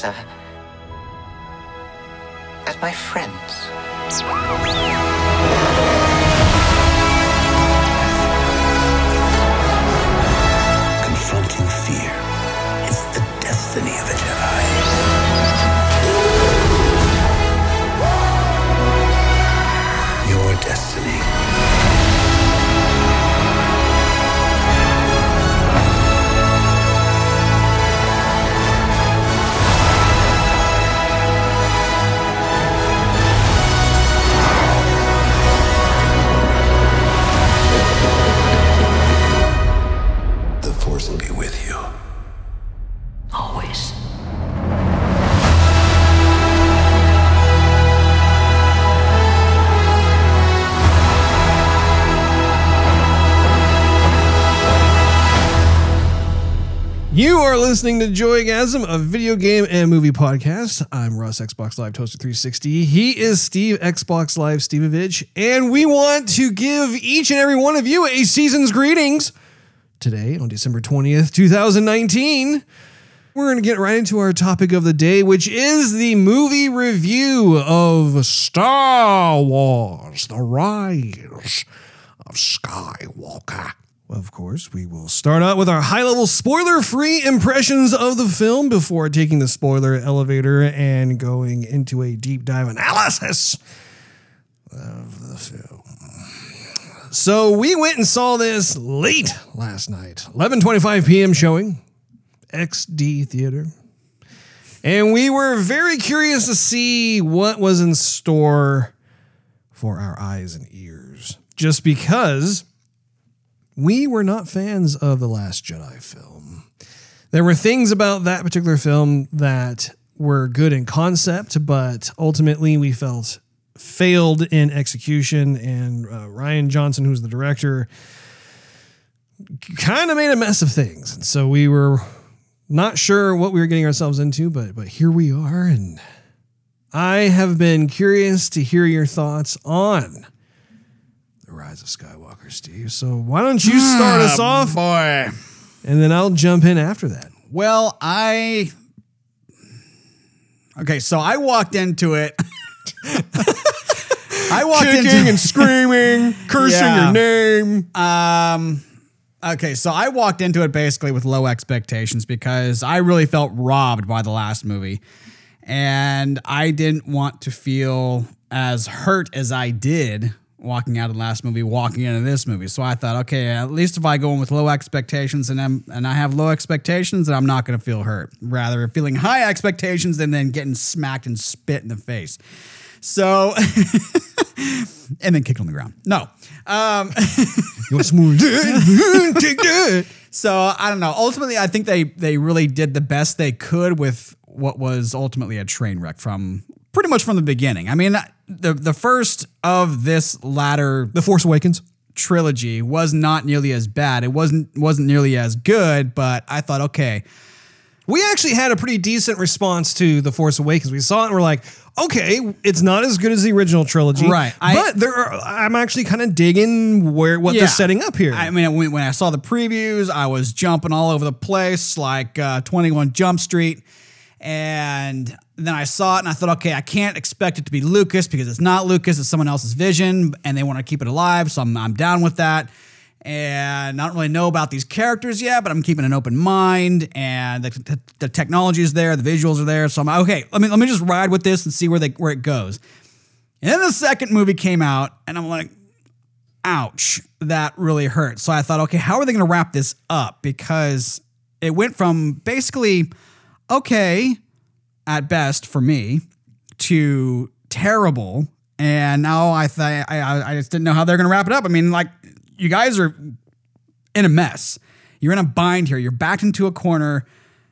last listening to Joygasm, a video game and movie podcast. I'm Russ Xbox Live Toaster 360. He is Steve Xbox Live Stevevich, and we want to give each and every one of you a season's greetings today on December 20th, 2019. We're going to get right into our topic of the day, which is the movie review of Star Wars The Rise of Skywalker. Of course, we will start out with our high level spoiler free impressions of the film before taking the spoiler elevator and going into a deep dive analysis of the film. So we went and saw this late last night, 11:25 p.m. showing, XD Theater. And we were very curious to see what was in store for our eyes and ears. Just because we were not fans of The Last Jedi film. There were things about that particular film that were good in concept, but ultimately we felt failed in execution. And uh, Rian Johnson, who's the director, kind of made a mess of things. And so we were not sure what we were getting ourselves into, but but here we are. And I have been curious to hear your thoughts on Rise of Skywalker, Steve. So why don't you start us off, boy. and then I'll jump in after that. Well, I. Okay, so I walked into it. I walked Kicking into and screaming, cursing Yeah. your name. Um, okay, so I walked into it basically with low expectations because I really felt robbed by the last movie. And I didn't want to feel as hurt as I did walking out of the last movie, walking into this movie. So I thought, okay, at least if I go in with low expectations and I'm and I have low expectations, then I'm not going to feel hurt. Rather, feeling high expectations and then getting smacked and spit in the face. So, and then kicked on the ground. No. Um, You want some more? Take that. So I don't know. Ultimately, I think they they really did the best they could with what was ultimately a train wreck from pretty much from the beginning. I mean, the the first of this latter The Force Awakens. trilogy was not nearly as bad. It wasn't wasn't nearly as good, but I thought, okay, We actually had a pretty decent response to The Force Awakens. We saw it and we're like, okay, it's not as good as the original trilogy. Right. I- but there are, I'm actually kind of digging where what Yeah. they're setting up here. I mean, when, when I saw the previews, I was jumping all over the place like uh, 21 Jump Street. And then I saw it and I thought, okay, I can't expect it to be Lucas because it's not Lucas, it's someone else's vision and they want to keep it alive. So I'm, I'm down with that. And I don't really know about these characters yet, but I'm keeping an open mind and the, the, the technology is there, the visuals are there. So I'm okay, let me, let me just ride with this and see where, they, where it goes. And then the second movie came out and I'm like, ouch, that really hurt. So I thought, okay, how are they going to wrap this up? Because it went from basically okay at best for me to terrible. And now I th- I, I just didn't know how they're gonna wrap it up. I mean, like you guys are in a mess. You're in a bind here. You're backed into a corner.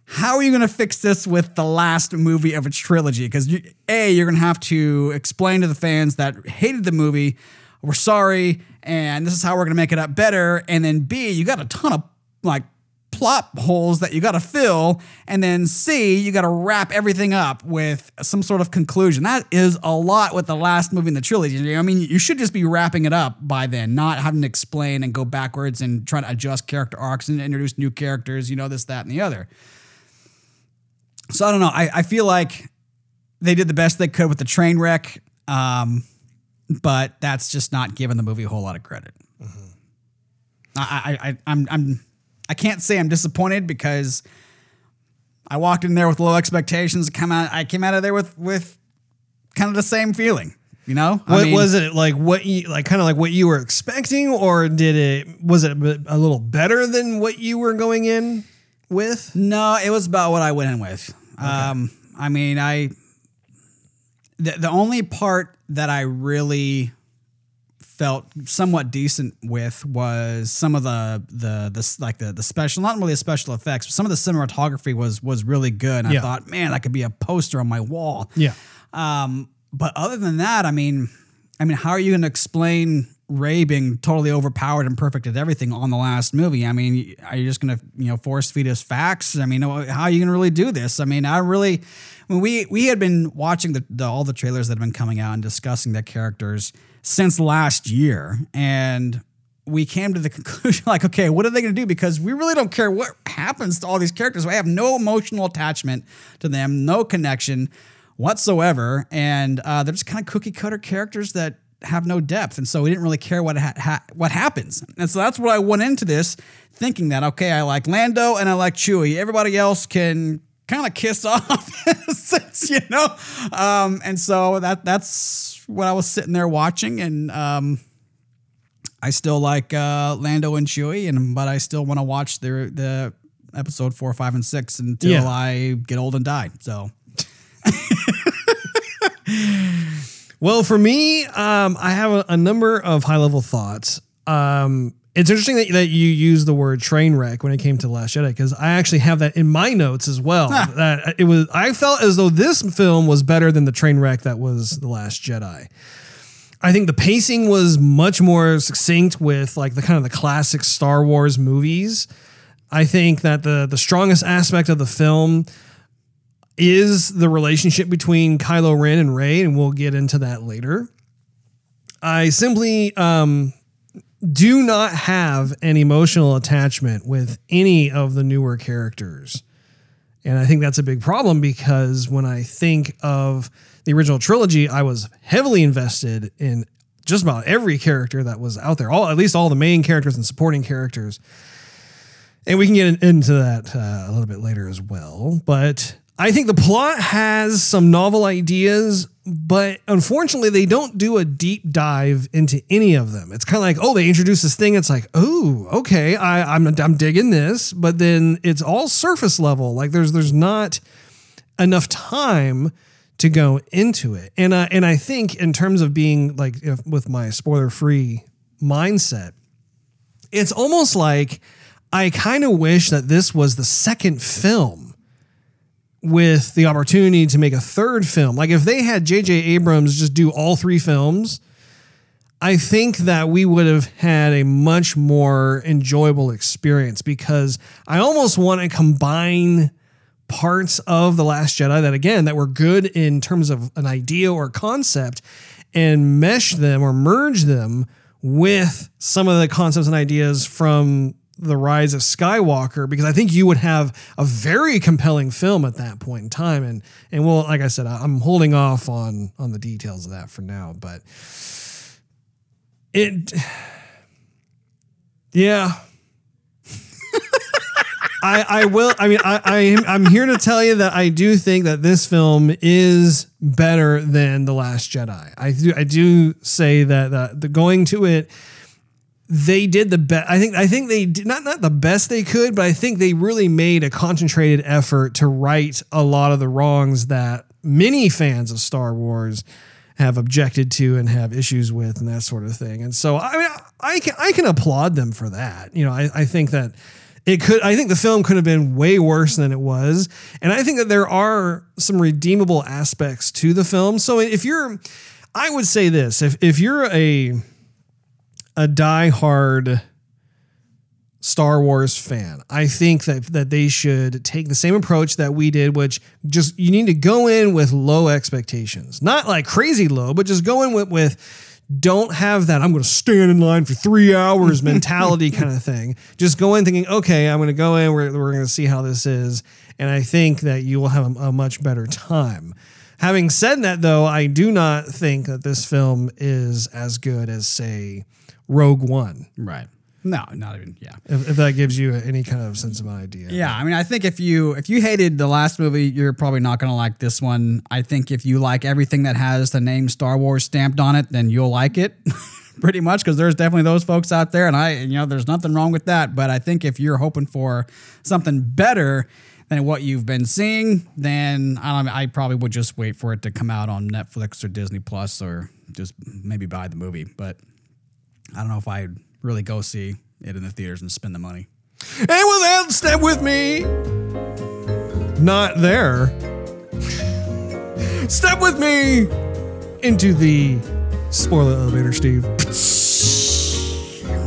How are you going to fix this with the last movie of a trilogy? Because you, a, you're going to have to explain to the fans that hated the movie, we're sorry, and this is how we're going to make it up better. And then b, you got a ton of like plot holes that you got to fill, and then C, you got to wrap everything up with some sort of conclusion. That is a lot with the last movie in the trilogy. I mean, you should just be wrapping it up by then, not having to explain and go backwards and try to adjust character arcs and introduce new characters, you know, this, that, and the other. So I don't know. I, I feel like they did the best they could with the train wreck, um, but that's just not giving the movie a whole lot of credit. I, I, I, I'm, I'm, I can't say I'm disappointed because I walked in there with low expectations. Come out, I came out of there with with kind of the same feeling. You know, I What mean, was it like? What you like? Kind of like what you were expecting, or did it? Was it a little better than what you were going in with? No, it was about what I went in with. Um, I mean, I the the only part that I really felt somewhat decent with was some of the the the like the the special, not really the special effects, but some of the cinematography was was really good. And Yeah. I thought, man, that could be a poster on my wall. Yeah. Um, but other than that, I mean, I mean, how are you going to explain Rey being totally overpowered and perfect at everything on the last movie? I mean, are you just going to you know force feed us facts? I mean, how are you going to really do this? I mean, I really, when we we had been watching the, the all the trailers that have been coming out and discussing the characters since last year, and we came to the conclusion like, okay, what are they going to do? Because we really don't care what happens to all these characters. We have no emotional attachment to them, no connection whatsoever, and uh, they're just kind of cookie cutter characters that have no depth, and so we didn't really care what ha- ha- what happens. And so that's what I went into this thinking that okay, I like Lando and I like Chewie. Everybody else can kind of kiss off, you know. Um, and so that that's what I was sitting there watching, and um, I still like uh, Lando and Chewie, and but I still want to watch the the episode four, five, and six until Yeah. I get old and die. So Well, for me, um, I have a, a number of high level thoughts. Um, it's interesting that, that you use the word train wreck when it came to Last Jedi because I actually have that in my notes as well. that it was, I felt as though this film was better than the train wreck that was the Last Jedi. I think the pacing was much more succinct with like the kind of the classic Star Wars movies. I think that the the strongest aspect of the film is the relationship between Kylo Ren and Rey, and we'll get into that later. I simply um, do not have an emotional attachment with any of the newer characters. And I think that's a big problem because when I think of the original trilogy, I was heavily invested in just about every character that was out there, all at least all the main characters and supporting characters. And we can get into that uh, a little bit later as well. But I think the plot has some novel ideas, but unfortunately, they don't do a deep dive into any of them. It's kind of like, oh, they introduce this thing. It's like, oh, okay, I, I'm I'm digging this, but then it's all surface level. Like there's there's not enough time to go into it. And I and I think in terms of being like if, with my spoiler free mindset, it's almost like I kind of wish that this was the second film with the opportunity to make a third film. Like if they had J.J. Abrams just do all three films, I think that we would have had a much more enjoyable experience because I almost want to combine parts of The Last Jedi that, again, that were good in terms of an idea or concept and mesh them or merge them with some of the concepts and ideas from the rise of Skywalker because I think you would have a very compelling film at that point in time and and well like I said I'm holding off on on the details of that for now but it yeah I, I will. I mean, I, I am, I'm here to tell you that I do think that this film is better than the Last Jedi. I do. I do say that the, the going to it, they did the best. I think I think they did not not the best they could, but I think they really made a concentrated effort to right a lot of the wrongs that many fans of Star Wars have objected to and have issues with and that sort of thing. And so I mean I can I can applaud them for that. You know, I, I think that it could I think the film could have been way worse than it was. And I think that there are some redeemable aspects to the film. So if you're I would say this, if if you're a a diehard Star Wars fan, I think that that they should take the same approach that we did, which just you need to go in with low expectations, not like crazy low, but just go in with with don't have that I'm going to stand in line for three hours mentality kind of thing. Just go in thinking, okay, I'm going to go in, we're, we're going to see how this is. And I think that you will have a, a much better time. Having said that, though, I do not think that this film is as good as, say, Rogue One. Right. No, not even. Yeah. If, if that gives you any kind of sense of an idea. Yeah, I mean, I think if you if you hated the last movie, you're probably not going to like this one. I think if you like everything that has the name Star Wars stamped on it, then you'll like it. Pretty much, because there's definitely those folks out there, and I, you know, there's nothing wrong with that. But I think if you're hoping for something better than what you've been seeing, then I don't. I probably would just wait for it to come out on Netflix or Disney Plus, or just maybe buy the movie. But I don't know if I'd really go see it in the theaters and spend the money. And with that, step with me. Not there. Step with me into the spoiler elevator, Steve.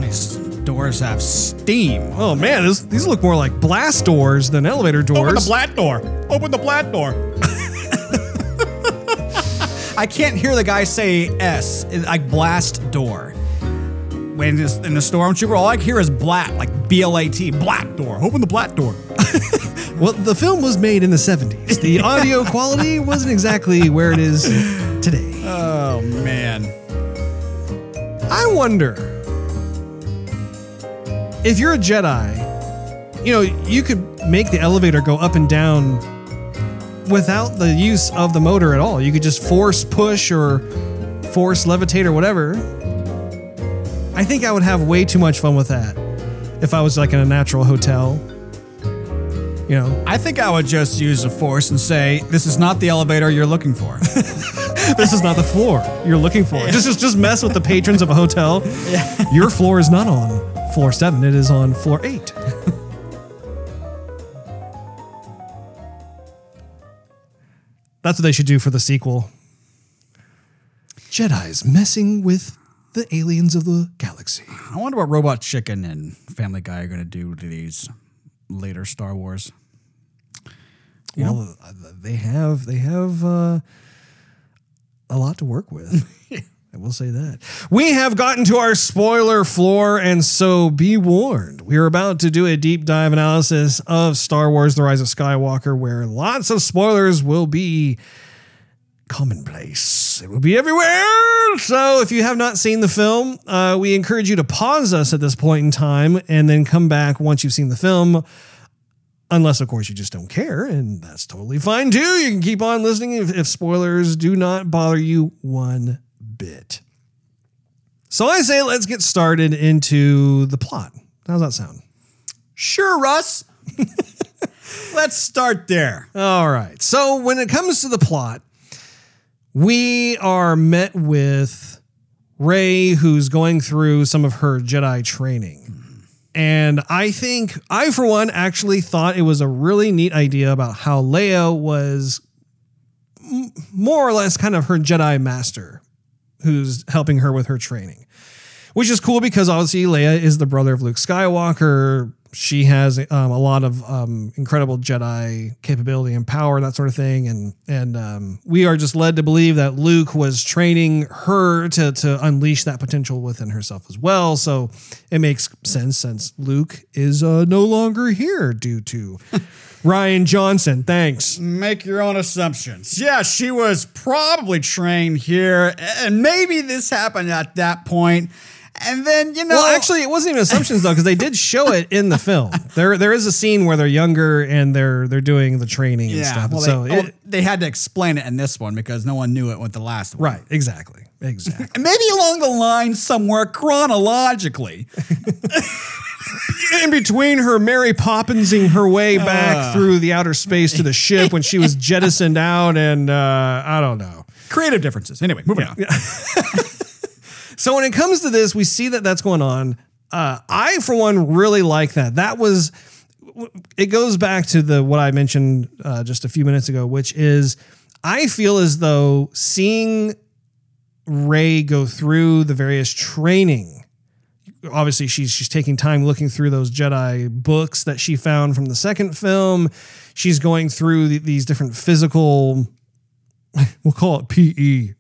These doors have steam. Oh man, this, these look more like blast doors than elevator doors. Open the black door. Open the black door. I can't hear the guy say S, like blast door. It's in the stormtrooper, all I hear is black, like B L A T, black door. Open the black door. Well, the film was made in the 70s. The audio quality wasn't exactly where it is today. Oh man. I wonder if you're a Jedi, you know, you could make the elevator go up and down without the use of the motor at all. You could just force push or force levitate or whatever. I think I would have way too much fun with that if I was like in a natural hotel. You know, I think I would just use a force and say, "This is not the elevator you're looking for." this is not the floor you're looking for. Just, just just mess with the patrons of a hotel. Your floor is not on floor seven; it is on floor eight. That's what they should do for the sequel. Jedi's messing with the aliens of the galaxy. I wonder what Robot Chicken and Family Guy are going to do to these later Star Wars. well, they have they have uh, a lot to work with. I will say that. We have gotten to our spoiler floor, and so be warned. We are about to do a deep dive analysis of Star Wars The Rise of Skywalker, where lots of spoilers will be commonplace. It will be everywhere. So if you have not seen the film, uh, we encourage you to pause us at this point in time and then come back once you've seen the film. Unless, of course, you just don't care, and that's totally fine too. You can keep on listening if, if spoilers do not bother you one bit. So I say let's get started into the plot. How's that sound? Sure, Russ. Let's start there. All right. So when it comes to the plot, we are met with Rey, who's going through some of her Jedi training. And I think I, for one, actually thought it was a really neat idea about how Leia was more or less kind of her Jedi master who's helping her with her training, which is cool because obviously Leia is the brother of Luke Skywalker. She has um, a lot of um, incredible Jedi capability and power and that sort of thing, and and um, we are just led to believe that Luke was training her to to unleash that potential within herself as well. So it makes sense since Luke is uh, no longer here due to Rian Johnson. Thanks. Make your own assumptions. Yeah, she was probably trained here, and maybe this happened at that point. And then, you know. Well, actually, it wasn't even assumptions though, because they did show it in the film. There, there is a scene where they're younger and they're they're doing the training and yeah, stuff. well, so they, it- oh, they had to explain it in this one because no one knew it with the last one. right, exactly, Exactly. Maybe along the line somewhere chronologically. In between her Mary Poppinsing her way back through the outer space to the ship when she was jettisoned out, and uh, I don't know. Creative differences. Anyway, moving on. So when it comes to this, we see that that's going on. Uh, I, for one, really like that. That was. It goes back to the what I mentioned uh, just a few minutes ago, which is I feel as though seeing Rey go through the various training. Obviously, she's she's taking time looking through those Jedi books that she found from the second film. She's going through th- these different physical. We'll call it PE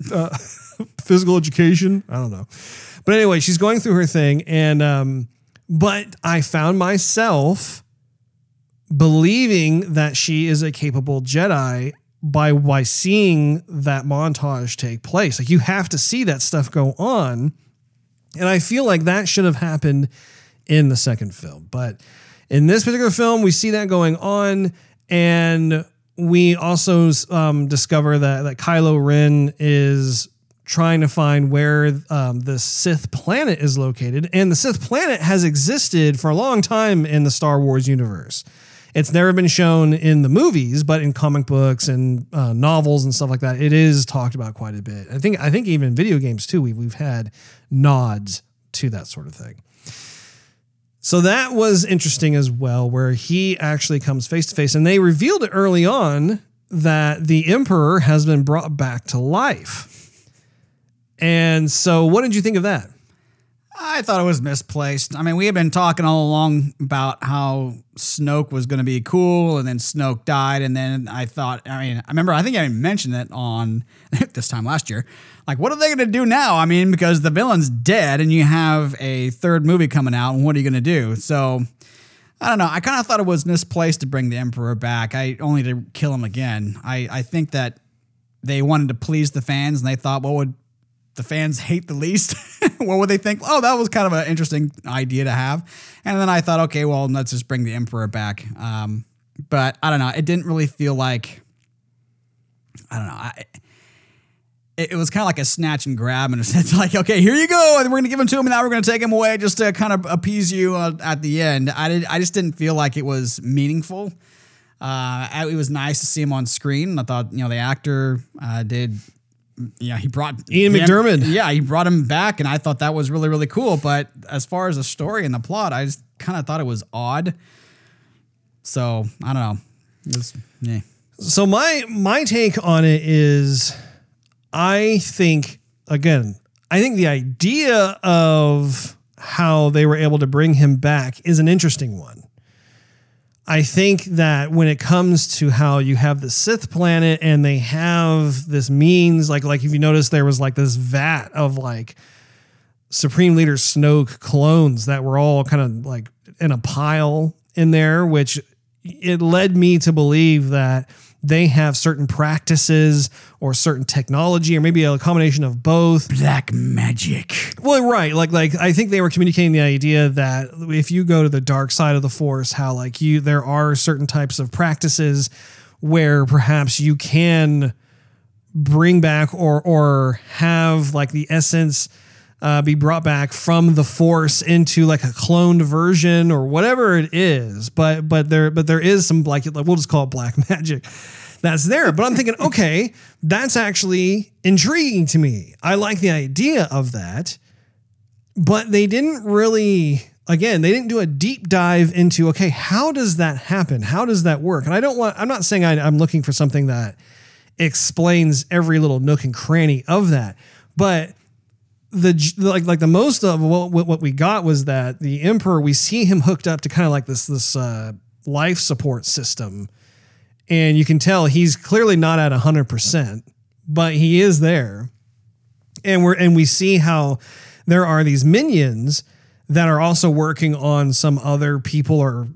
physical education. I don't know. But anyway, she's going through her thing. And, um, but I found myself believing that she is a capable Jedi by, by seeing that montage take place. Like you have to see that stuff go on. And I feel like that should have happened in the second film. But in this particular film, we see that going on. And we also um, discover that, that Kylo Ren is trying to find where um, the Sith planet is located. And the Sith planet has existed for a long time in the Star Wars universe. It's never been shown in the movies, but in comic books and uh, novels and stuff like that, it is talked about quite a bit. I think I think even video games too. We've we've had nods to that sort of thing. So that was interesting as well, where he actually comes face to face, and they revealed it early on that the Emperor has been brought back to life. And so, what did you think of that? I thought it was misplaced. I mean, we had been talking all along about how Snoke was going to be cool, and then Snoke died, and then I thought, I mean, I remember, I think I mentioned it on this time last year. Like, what are they going to do now? I mean, because the villain's dead, and you have a third movie coming out, and what are you going to do? So, I don't know. I kind of thought it was misplaced to bring the Emperor back. I only to kill him again. I I think that they wanted to please the fans, and they thought, what would the fans hate the least? what would they think? Oh, that was kind of an interesting idea to have. And then I thought, okay, well, let's just bring the Emperor back. Um, but I don't know. It didn't really feel like, I don't know. I, it, it was kind of like a snatch and grab and it's. Like, okay, here you go, and we're gonna give him to him, and now we're gonna take him away just to kind of appease you uh, at the end. I did. I just didn't feel like it was meaningful. Uh, it was nice to see him on screen. I thought, you know, the actor uh, did yeah, he brought Ian him- McDiarmid. Yeah, he brought him back, and I thought that was really, really cool. But as far as the story and the plot, I just kind of thought it was odd. So I don't know. Was, yeah. So my my take on it is I think again, I think the idea of how they were able to bring him back is an interesting one. I think that when it comes to how you have the Sith planet and they have this means like like if you notice there was like this vat of like Supreme Leader Snoke clones that were all kind of like in a pile in there, which it led me to believe that they have certain practices or certain technology or maybe a combination of both Black magic. well, right. Like, like I think they were communicating the idea that if you go to the dark side of the force, how like you there are certain types of practices where perhaps you can bring back or or have like the essence uh, be brought back from the force into like a cloned version or whatever it is. But but there but there is some like we'll just call it black magic that's there. But I'm thinking, okay, that's actually intriguing to me. I like the idea of that, but they didn't really. Again, they didn't do a deep dive into okay, how does that happen? How does that work? And I don't want. I'm not saying I, I'm looking for something that explains every little nook and cranny of that, but the like like the most of what what we got was that the emperor we see him hooked up to kind of like this this uh, life support system, and you can tell he's clearly not at hundred percent, but he is there, and we're and we see how there are these minions that are also working on some other people or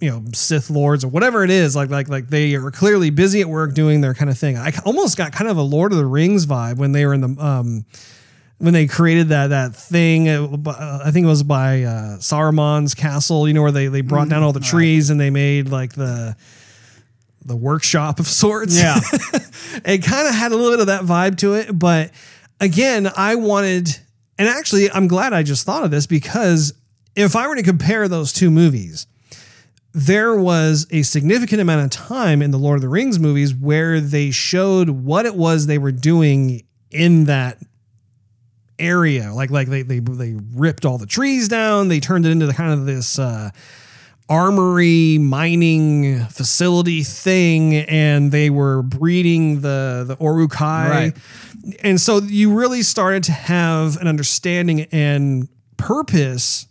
you know Sith lords or whatever it is. Like like like they are clearly busy at work doing their kind of thing. I almost got kind of a Lord of the Rings vibe when they were in the um when they created that that thing. uh, I think it was by uh, Saruman's castle. You know where they they brought down all the trees and they made like the the workshop of sorts. Yeah. it kind of had a little bit of that vibe to it, but again, I wanted, and actually, I'm glad I just thought of this because if I were to compare those two movies, there was a significant amount of time in the Lord of the Rings movies where they showed what it was they were doing in that area. Like like they they they ripped all the trees down. They turned it into the kind of this uh, armory mining facility thing, and they were breeding the the Uruk-hai. Right. And so you really started to have an understanding and purpose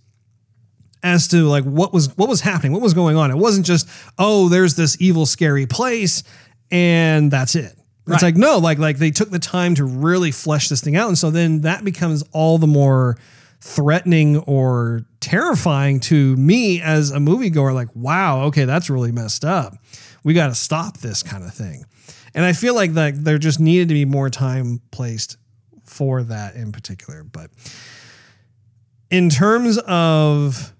as to like what was what was happening, what was going on. It wasn't just oh, there's this evil, scary place, and that's it. It's like no, like like they took the time to really flesh this thing out, and so then that becomes all the more threatening or terrifying to me as a moviegoer. Like, wow, okay, that's really messed up. We got to stop this kind of thing. And I feel like that there just needed to be more time placed for that in particular. But in terms of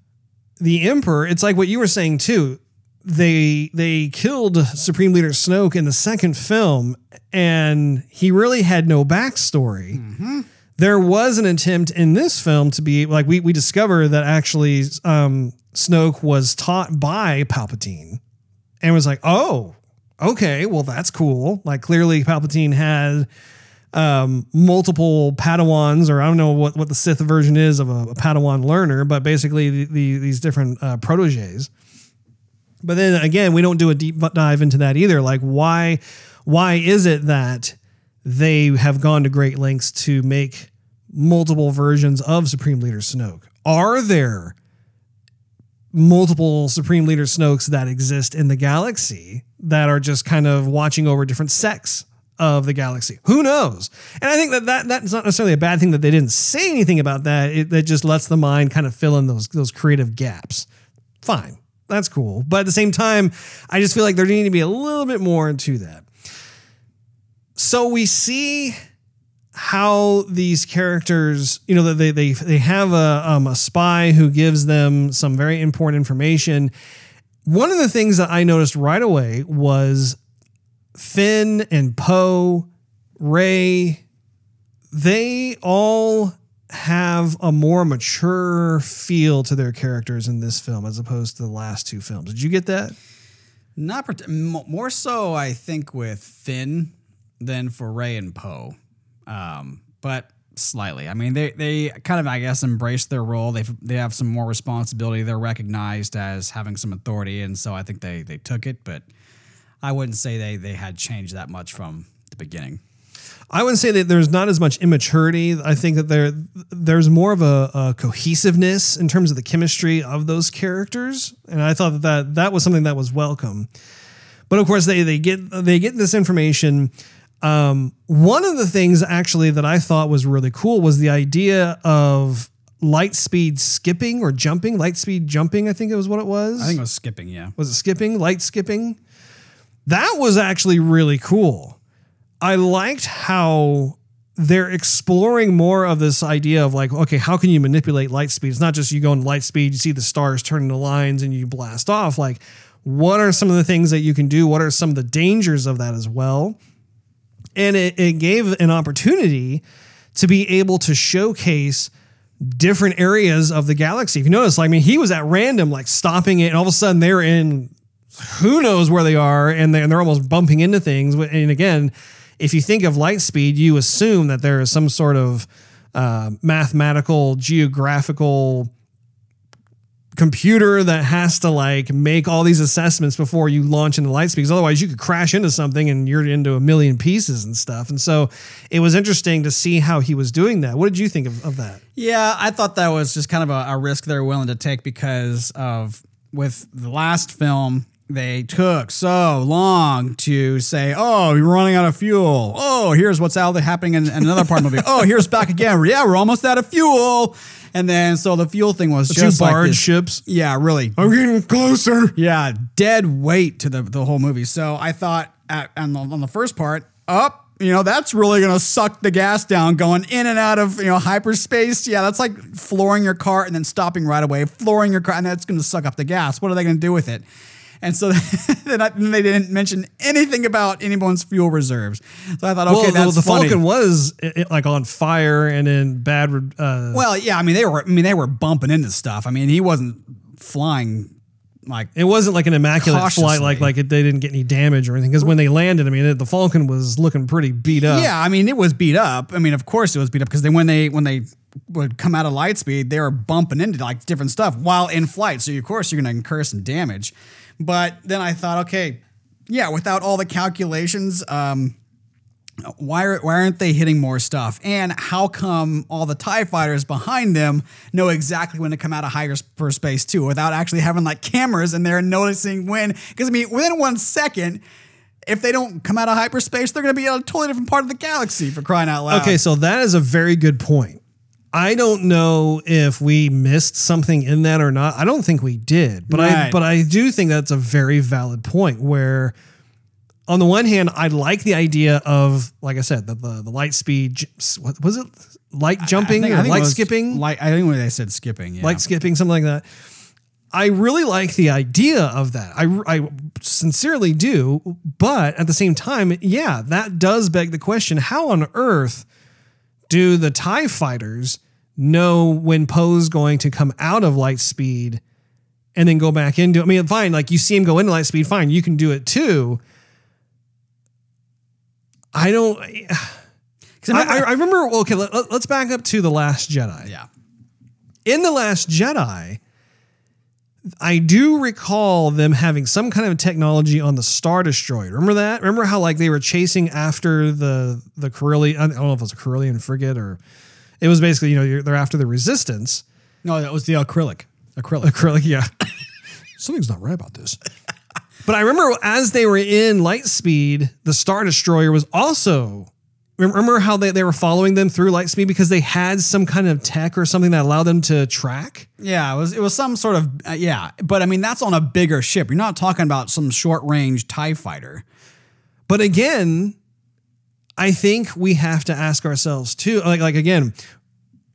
the emperor it's like what you were saying too they they killed supreme leader snoke in the second film and he really had no backstory. There was an attempt in this film to be like we we discover that actually um snoke was taught by palpatine and was like oh okay well that's cool. Like clearly palpatine had um, multiple Padawans, or I don't know what, what the Sith version is of a, a Padawan learner, but basically the, the, these different uh, proteges. But then again, we don't do a deep dive into that either. Like, why why is it that they have gone to great lengths to make multiple versions of Supreme Leader Snoke? Are there multiple Supreme Leader Snokes that exist in the galaxy that are just kind of watching over different sects of the galaxy? Who knows? And I think that, that that's not necessarily a bad thing that they didn't say anything about that. It, that just lets the mind kind of fill in those those creative gaps. Fine. That's cool. But at the same time, I just feel like there needed to be a little bit more into that. So we see how these characters, you know, they they they have a um, a spy who gives them some very important information. One of the things that I noticed right away was Finn and Poe, Rey, they all have a more mature feel to their characters in this film as opposed to the last two films. Did you get that? Not more so, I think, with Finn than for Rey and Poe, um, but slightly. I mean, they they kind of, I guess, embrace their role. They they have some more responsibility. They're recognized as having some authority, and so I think they they took it. But I wouldn't say they they had changed that much from the beginning. I wouldn't say that there's not as much immaturity. I think that there there's more of a, a cohesiveness in terms of the chemistry of those characters, and I thought that, that that was something that was welcome. But of course, they they get they get this information. Um, one of the things actually that I thought was really cool was the idea of light speed skipping or jumping, light speed jumping. I think it was what it was. I think it was skipping. Yeah, was it skipping, light skipping? That was actually really cool. I liked how they're exploring more of this idea of like, okay, how can you manipulate light speed? It's not just you go in light speed, you see the stars turn into lines and you blast off. Like, what are some of the things that you can do? What are some of the dangers of that as well? And it, it gave an opportunity to be able to showcase different areas of the galaxy. If you notice, like, I mean, he was at random, like stopping it, and all of a sudden they're in who knows where they are, and they're, and they're almost bumping into things. And again, if you think of light speed, you assume that there is some sort of uh, mathematical, geographical computer that has to like make all these assessments before you launch into light speed because otherwise, you could crash into something and you're into a million pieces and stuff. And so, it was interesting to see how he was doing that. What did you think of, of that? Yeah, I thought that was just kind of a, a risk they're willing to take because of with the last film, they took so long to say, "Oh, you're running out of fuel. Oh, here's what's out happening in, in another part of the movie. Oh, here's back again. Yeah, we're almost out of fuel." And then so the fuel thing was The just two like barge this- ships. Yeah, really. I'm getting closer. Yeah, dead weight to the, the whole movie. So I thought at, on, the, on the first part, up, you know, that's really going to suck the gas down going in and out of, you know, hyperspace. Yeah, that's like flooring your car and then stopping right away, flooring your car, and that's going to suck up the gas. What are they going to do with it? And so then, I, then they didn't mention anything about anyone's fuel reserves. So I thought, okay, well, that's the funny. Falcon was i- i- like on fire and in bad. Uh, Well, yeah, I mean they were. I mean they were bumping into stuff. I mean he wasn't flying like it wasn't like an immaculate flight, like like it, they didn't get any damage or anything. Because when they landed, I mean, it, the Falcon was looking pretty beat up. Yeah, I mean it was beat up. I mean, of course it was beat up because then when they when they would come out of light speed, they were bumping into like different stuff while in flight. So of course you're going to incur some damage. But then I thought, okay, yeah, without all the calculations, um, why are, why aren't they hitting more stuff? And how come all the Tie fighters behind them know exactly when to come out of hyperspace too, without actually having like cameras and noticing when? Because I mean, within one second, if they don't come out of hyperspace, they're going to be in a totally different part of the galaxy for crying out loud. Okay, so that is a very good point. I don't know if we missed something in that or not. I don't think we did, but I but I do think that's a very valid point. Where, on the one hand, I like the idea of, like I said, the the, the light speed. What was it? Light jumping I I or think it light skipping? Light, I think when they said skipping, yeah. light skipping, something like that. I really like the idea of that. I, I sincerely do. But at the same time, yeah, that does beg the question how on earth do the TIE fighters know when Poe's going to come out of light speed and then go back into I mean, fine, like you see him go into light speed, fine, you can do it too. I don't. I, I, I remember. Okay, let, us back up to the Last Jedi yeah. in the last jedi i do recall them having some kind of technology on the star destroyer remember that remember how like they were chasing after the the Corellian, i don't know if it was a Corellian frigate or it was basically you know you're, they're after the resistance No, that was the acrylic. Acrylic. acrylic yeah something's not right about this but i remember as they were in Lightspeed, the star destroyer was also remember how they, they were following them through Lightspeed because they had some kind of tech or something that allowed them to track Yeah, it was it was some sort of uh, yeah, but I mean that's on a bigger ship. You're not talking about some short range Tie fighter. But again, I think we have to ask ourselves too. Like, like again,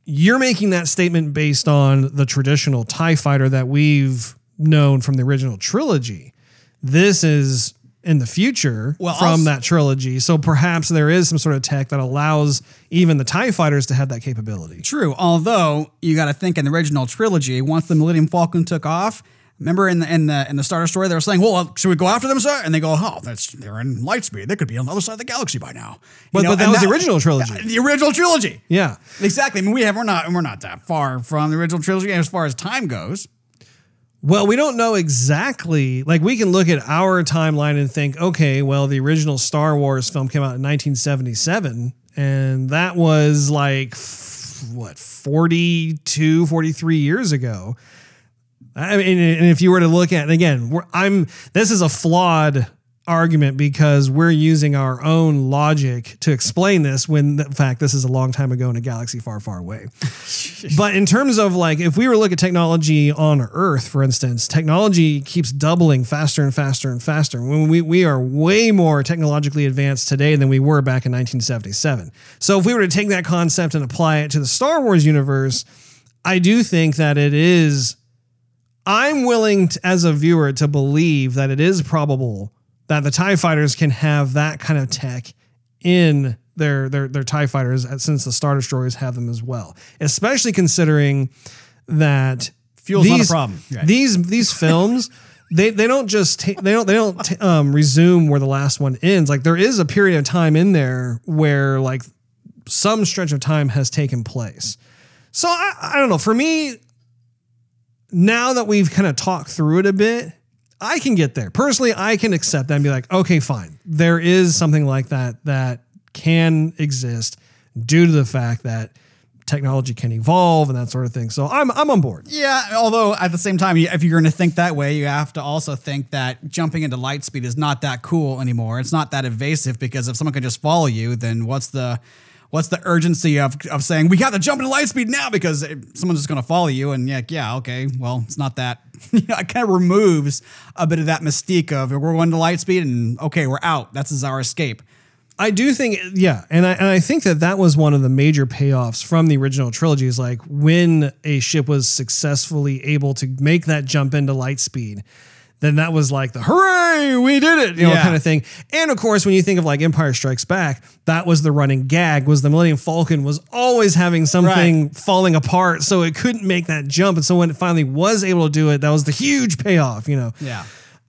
you're making that statement based on the traditional TIE fighter that we've known from the original trilogy. This is in the future Well, from also- that trilogy. So perhaps there is some sort of tech that allows even the TIE fighters to have that capability. True, although you got to think in the original trilogy, once the Millennium Falcon took off. Remember in the in the in the Star Destroyer, they were saying, "Well, should we go after them, sir?" And they go, "Oh, that's they're in light speed. They could be on the other side of the galaxy by now." You But- but that was the original trilogy. The original trilogy. Yeah. Exactly. I mean, we have we're not we're not that far from the original trilogy as far as time goes. Well, we don't know exactly. Like, we can look at our timeline and think, okay, well, the original Star Wars film came out in 1977, and that was like, what, 42, 43 years ago. I mean, and if you were to look at, and again, we're, I'm, this is a flawed argument because we're using our own logic to explain this when in fact this is a long time ago in a galaxy far far away. But in terms of like if we were to look at technology on earth for instance technology keeps doubling faster and faster and faster. When we, we are way more technologically advanced today than we were back in 1977 so if we were to take that concept and apply it to the star wars universe i do think that it is I'm willing to, as a viewer to believe that it is probable that the TIE fighters can have that kind of tech in their their their TIE fighters uh, since the Star Destroyers have them as well. Especially considering that Fuel's not a problem. Right. These these films they they don't just ta- they don't they don't ta- um, resume where the last one ends. Like there is a period of time in there where like some stretch of time has taken place. So I, I don't know. For me, now that we've kind of talked through it a bit, I can get there. Personally, I can accept that and be like, okay, fine. There is something like that that can exist due to the fact that technology can evolve and that sort of thing. So I'm I'm on board. Yeah, although at the same time, if you're going to think that way, you have to also think that jumping into light speed is not that cool anymore. It's not that evasive because if someone can just follow you, then what's the what's the urgency of, of saying we got to jump into light speed now because someone's just going to follow you and yeah, yeah, okay, well, it's not that. It kind of removes a bit of that mystique of we're going to light speed and okay, we're out. That's our escape. I do think, yeah, and I and I think that that was one of the major payoffs from the original trilogy. Is like when a ship was successfully able to make that jump into light speed, then that was like the hooray, we did it, you know, Yeah. kind of thing. And of course, when you think of like Empire Strikes Back, that was the running gag was the Millennium Falcon was always having something falling apart, so it couldn't make that jump. And so when it finally was able to do it, that was the huge payoff, you know. Yeah.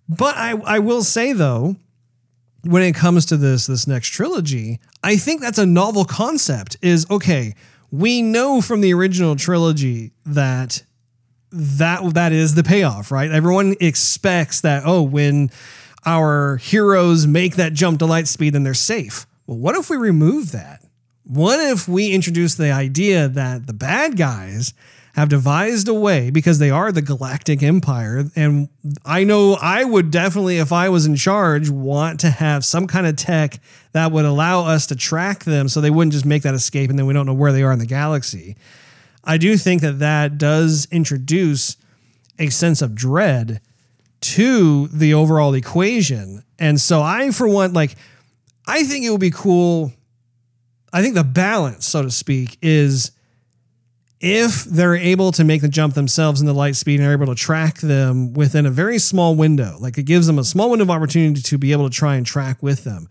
But I, I will say though, when it comes to this this next trilogy, I think that's a novel concept. Is okay. We know from the original trilogy that that that is the payoff, right? Everyone expects that. Oh, when our heroes make that jump to light speed, then they're safe. Well, what if we remove that? What if we introduce the idea that the bad guys have devised a way because they are the galactic empire and I know I would definitely if I was in charge want to have some kind of tech that would allow us to track them so they wouldn't just make that escape and then we don't know where they are in the galaxy. I do think that that does introduce a sense of dread to the overall equation. And so I for one like I think it would be cool I think the balance, so to speak, is if they're able to make the jump themselves in the light speed and are able to track them within a very small window, like it gives them a small window of opportunity to be able to try and track with them.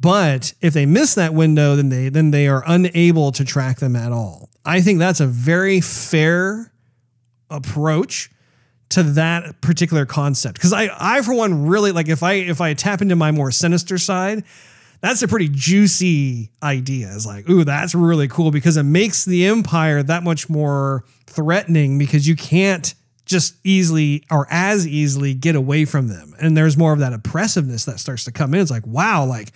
But if they miss that window, then they then they are unable to track them at all. I think that's a very fair approach to that particular concept because I I for one really like if I if I tap into my more sinister side that's a pretty juicy idea. It's like, ooh, that's really cool because it makes the empire that much more threatening because you can't just easily or as easily get away from them. And there's more of that oppressiveness that starts to come in. It's like, wow, like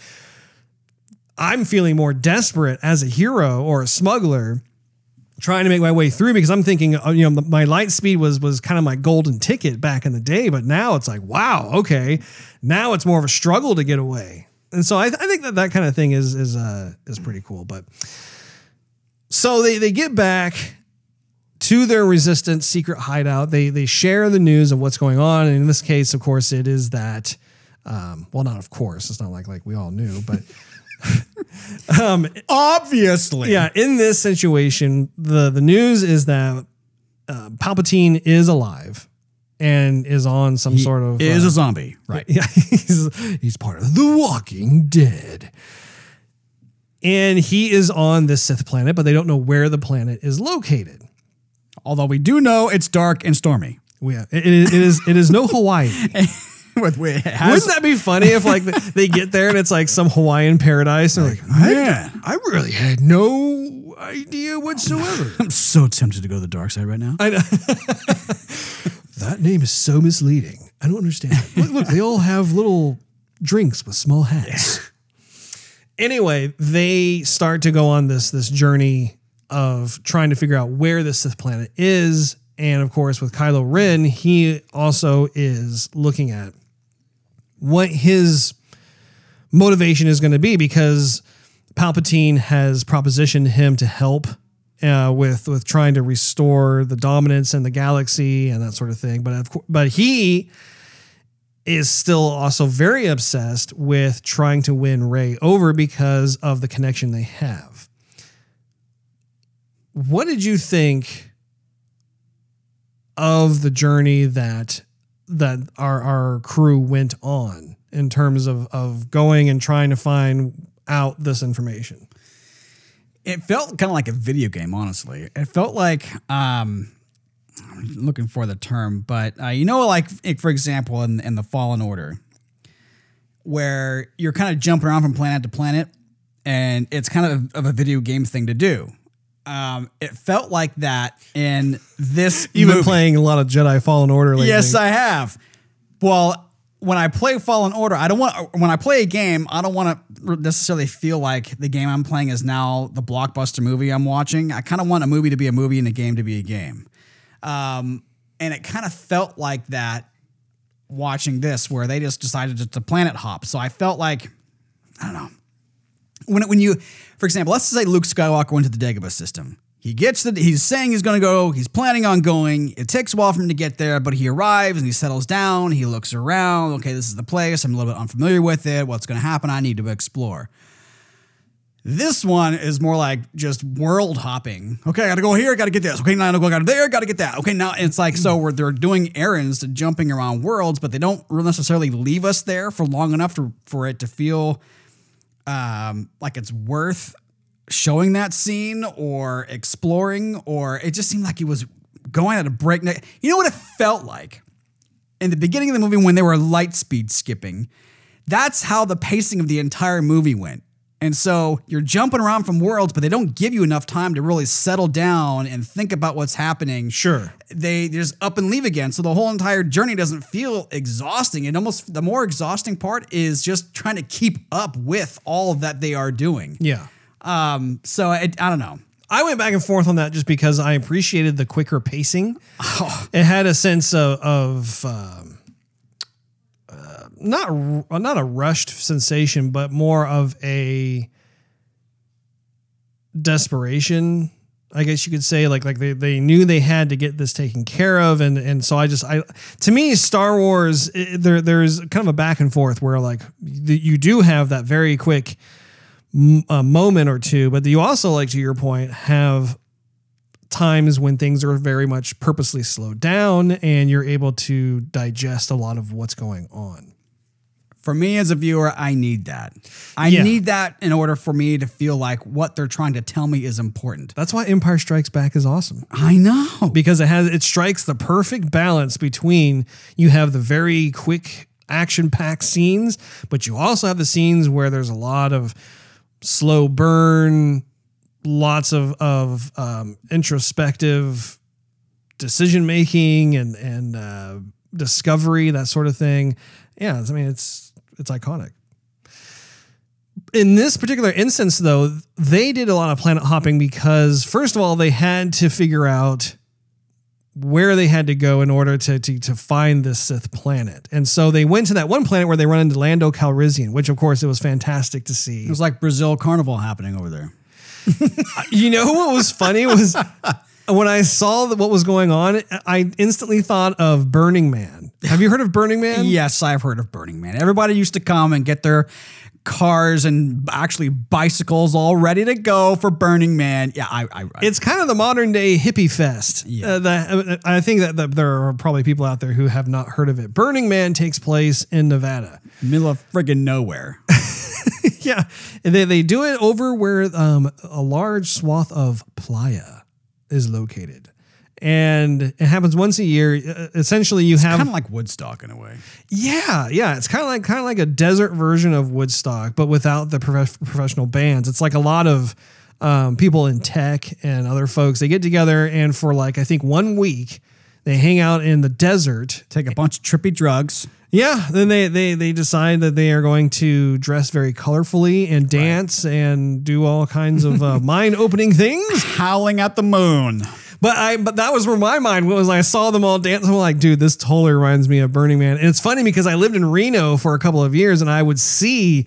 I'm feeling more desperate as a hero or a smuggler trying to make my way through because I'm thinking, uh, you know, my light speed was was kind of my golden ticket back in the day, but now it's like, wow, okay, now it's more of a struggle to get away and so I, I, think that that kind of thing is is uh, is pretty cool. But so they they get back to their resistance secret hideout. They they share the news of what's going on, and in this case, of course, it is that. Um, well, not of course. It's not like like we all knew, but um, obviously, yeah. In this situation, the the news is that uh, Palpatine is alive and is on some he sort of is uh, a zombie, right? Yeah, he's he's part of the Walking Dead, and he is on this Sith planet, but they don't know where the planet is located. Although we do know it's dark and stormy. Yeah, it, it is. It is no Hawaii. With, with, Wouldn't that be funny if like they get there and it's like some Hawaiian paradise? And they're like, man, I, I really had no idea whatsoever. I'm so tempted to go to the dark side right now. I know. that name is so misleading. I don't understand. look, look, they all have little drinks with small hats. anyway, they start to go on this this journey of trying to figure out where this Sith planet is. And of course, with Kylo Ren, he also is looking at what his motivation is going to be because Palpatine has propositioned him to help uh, with with trying to restore the dominance in the galaxy and that sort of thing. But of course, but he is still also very obsessed with trying to win Rey over because of the connection they have. What did you think of the journey that that our our crew went on in terms of of going and trying to find out this information? It felt kind of like a video game, honestly. It felt like um I'm looking for the term, but uh, you know, like for example, in in the Fallen Order, where you're kind of jumping around from planet to planet, and it's kind of of a video game thing to do. Um, it felt like that in this. You've been playing a lot of Jedi Fallen Order lately. Yes, I have. Well, when I play Fallen Order, I don't want when I play a game, I don't want to necessarily feel like the game I'm playing is now the blockbuster movie I'm watching. I kind of want a movie to be a movie and a game to be a game. Um, and it kind of felt like that watching this, where they just decided to, to planet hop. So I felt like I don't know when when you, for example, let's say Luke Skywalker went to the Dagobah system. He gets the, he's saying he's going to go, he's planning on going. It takes a while for him to get there, but he arrives and he settles down. He looks around. Okay, this is the place. I'm a little bit unfamiliar with it. What's going to happen? I need to explore. This one is more like just world hopping. Okay, I gotta go here, I gotta get this. Okay, now I gotta go out there, gotta get that. Okay, now it's like so where they're doing errands, to jumping around worlds, but they don't necessarily leave us there for long enough to, for it to feel um, like it's worth showing that scene or exploring, or it just seemed like he was going at a breakneck. You know what it felt like in the beginning of the movie when they were light speed skipping. That's how the pacing of the entire movie went. And so you're jumping around from worlds, but they don't give you enough time to really settle down and think about what's happening. Sure. They just up and leave again. So the whole entire journey doesn't feel exhausting. And almost the more exhausting part is just trying to keep up with all that they are doing. Yeah. Um, so it, I don't know. I went back and forth on that just because I appreciated the quicker pacing. It had a sense of, of um, uh, not r- not a rushed sensation, but more of a desperation. I guess you could say like like they, they knew they had to get this taken care of, and and so I just I to me Star Wars it, there there's kind of a back and forth where like you do have that very quick a moment or two, but you also, like to your point, have times when things are very much purposely slowed down and you're able to digest a lot of what's going on. For me as a viewer, I need that. I Yeah. need that in order for me to feel like what they're trying to tell me is important. That's why Empire Strikes Back is awesome. I know. because it has it strikes the perfect balance between you have the very quick action packed scenes, but you also have the scenes where there's a lot of slow burn, lots of of um, introspective decision making and and uh, discovery, that sort of thing. Yeah, I mean it's it's iconic. In this particular instance, though, they did a lot of planet hopping because, first of all, they had to figure out where they had to go in order to, to, to find this Sith planet. And so they went to that one planet where they run into Lando Calrissian, which, of course, it was fantastic to see. It was like Brazil Carnival happening over there. You know what was funny was when I saw what was going on, I instantly thought of Burning Man. Have you heard of Burning Man? Yes, I've heard of Burning Man. Everybody used to come and get their cars and actually bicycles all ready to go for Burning Man. Yeah, I, I, I It's kind of the modern day hippie fest. Yeah. Uh, that, I think that, that there are probably people out there who have not heard of it. Burning Man takes place in Nevada. middle of friggin' nowhere. yeah, And they they do it over where um, a large swath of playa is located, and it happens once a year. Essentially, you have kind of like Woodstock in a way. yeah, yeah. It's kind of like kind of like a desert version of Woodstock, but without the prof- professional bands. It's like a lot of um, people in tech and other folks. They get together and for like I think one week. They hang out in the desert Take a bunch of trippy drugs. Yeah, then they they they decide that they are going to dress very colorfully and dance and do all kinds of uh, mind-opening things. Howling at the moon. But I but that was where my mind was. I saw them all dance. I'm like, dude, this totally reminds me of Burning Man. And it's funny because I lived in Reno for a couple of years, and I would see.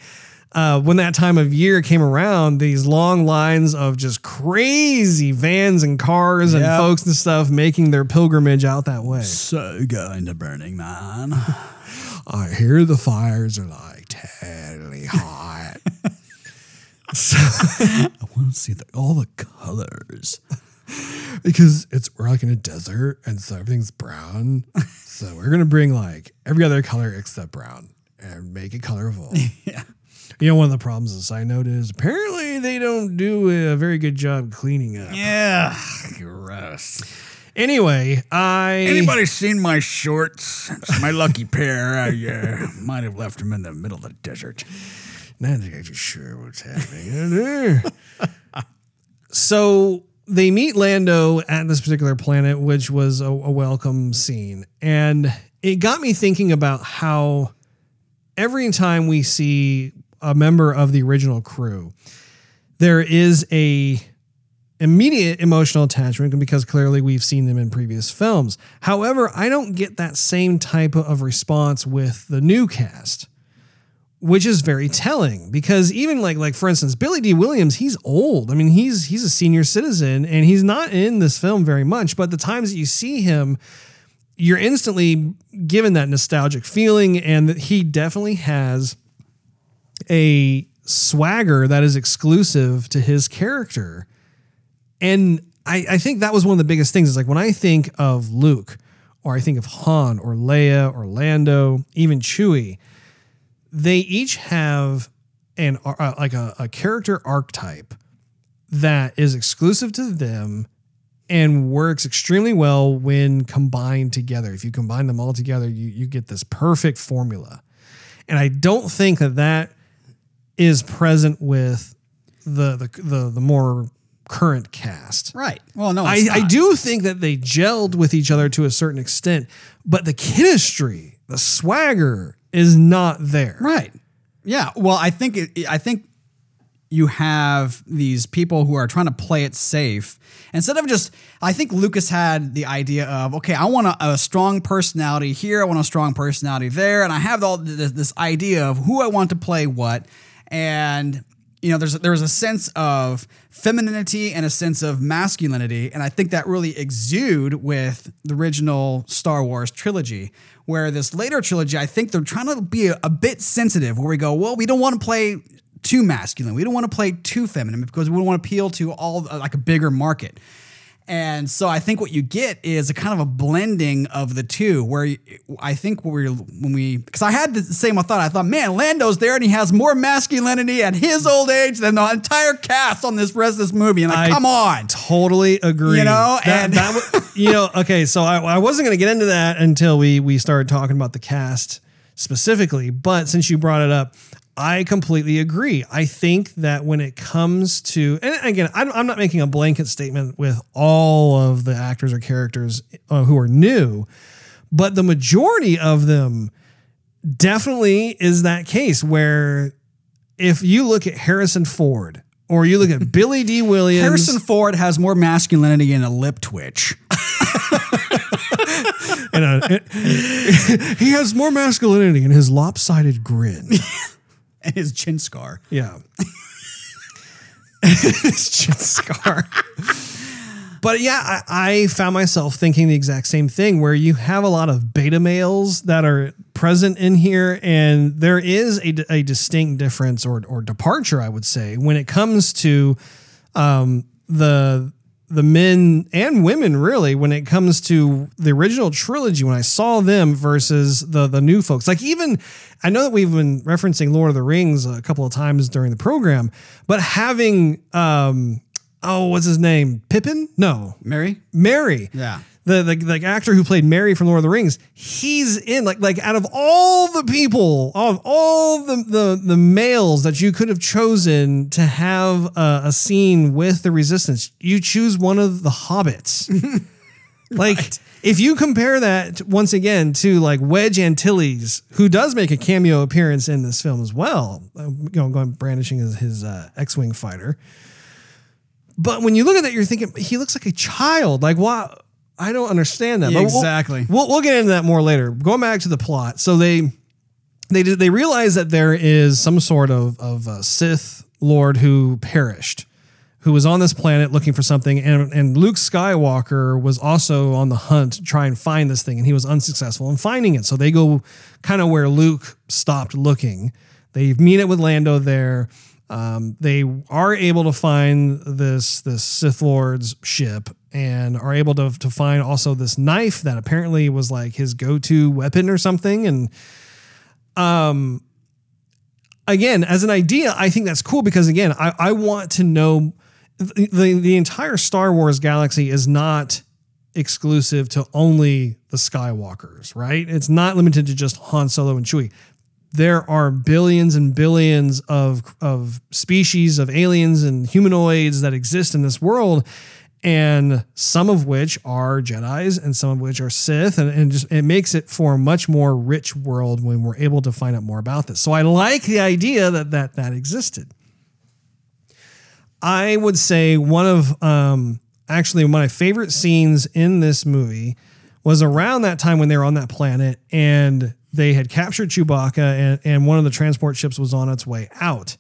Uh, when that time of year came around, these long lines of just crazy vans and cars and Yep. folks and stuff making their pilgrimage out that way. So going to Burning Man. I hear the fires are like totally hot. So I want to see the, all the colors. because it's we're like in a desert and so everything's brown. so we're gonna bring like every other color except brown and make it colorful. Yeah. You know, one of the problems, as I note, is apparently they don't do a very good job cleaning up. Yeah. Gross. Anyway, I Anybody seen my shorts? It's my lucky pair. I uh, might have left them in the middle of the desert. not exactly sure what's happening in there. so they meet Lando at this particular planet, which was a, a welcome scene. And it got me thinking about how every time we see a member of the original crew, there is a immediate emotional attachment because clearly we've seen them in previous films. However, I don't get that same type of response with the new cast which is very telling because even like like for instance Billy Dee Williams he's old. I mean he's he's a senior citizen and he's not in this film very much but the times that you see him you're instantly given that nostalgic feeling and that he definitely has a swagger that is exclusive to his character. And I, I think that was one of the biggest things is like when I think of Luke or I think of Han or Leia or Lando, even Chewie, they each have an uh, like a, a character archetype that is exclusive to them and works extremely well when combined together. If you combine them all together, you you get this perfect formula. And I don't think that that is present with the the the, the more current cast. Right. Well, no, I, I do think that they gelled with each other to a certain extent, but the chemistry, the swagger is not there. Right. Yeah. Well, I think it, I think you have these people who are trying to play it safe instead of just. I think Lucas had the idea of okay, I want a, a strong personality here, I want a strong personality there, and I have all this, this idea of who I want to play what, and you know, there's there's a sense of femininity and a sense of masculinity, and I think that really exude with the original Star Wars trilogy. Where this later trilogy, I think they're trying to be a, a bit sensitive, where we go, well, we don't want to play too masculine, we don't want to play too feminine because we don't want to appeal to all like a bigger market. And so I think what you get is a kind of a blending of the two, where I think what we when we because I had the same thought. I thought, man, Lando's there and he has more masculinity at his old age than the entire cast on this rest of this movie. And like, I come on, Totally agree. You know, that, and- that you know, okay, so I, I wasn't going to get into that until we we started talking about the cast specifically, but since you brought it up, I completely agree. I think that when it comes to, and again, I'm, I'm not making a blanket statement with all of the actors or characters uh, who are new, but the majority of them definitely is that case where if you look at Harrison Ford or you look at Billy Dee Williams, Harrison Ford has more masculinity in a lip twitch. and a, he has more masculinity in his lopsided grin. And his chin scar. Yeah. his chin scar. But yeah, I, I found myself thinking the exact same thing where you have a lot of beta males that are present in here, and there is a, a distinct difference or, or departure, I would say, when it comes to um, the the men and women really when it comes to the original trilogy when I saw them versus the the new folks. Like even I know that we've been referencing Lord of the Rings a couple of times during the program, but having um oh what's his name? Pippin? No. Merry? Merry. Yeah. The, the the actor who played Merry from Lord of the Rings, he's in like like out of all the people, of all the the the males that you could have chosen to have a, a scene with the Resistance, you choose one of the hobbits. like if you compare that once again to like Wedge Antilles, who does make a cameo appearance in this film as well, you know, going brandishing his, his uh, X-wing fighter. But when you look at that, you're thinking he looks like a child. Like, why? I don't understand that. Yeah, But we'll- exactly. We'll, we'll get into that more later. Going back to the plot, so they they did, they realize that there is some sort of of Sith Lord who perished, who was on this planet looking for something, and and Luke Skywalker was also on the hunt to try and find this thing, and he was unsuccessful in finding it. So they go kind of where Luke stopped looking. They meet it with Lando there. Um, they are able to find this this Sith Lord's ship and are able to to find also this knife that apparently was like his go to weapon or something. And um, again, as an idea, I think that's cool because again, I, I want to know the, the the entire Star Wars galaxy is not exclusive to only the Skywalkers, right? It's not limited to just Han Solo and Chewie there are billions and billions of of species of aliens and humanoids that exist in this world and some of which are jedis and some of which are sith and, and just it makes it for a much more rich world when we're able to find out more about this. So i like the idea that that that existed. I would say one of um actually one of my favorite scenes in this movie was around that time when they were on that planet and they had captured Chewbacca and, and one of the transport ships was on its way out.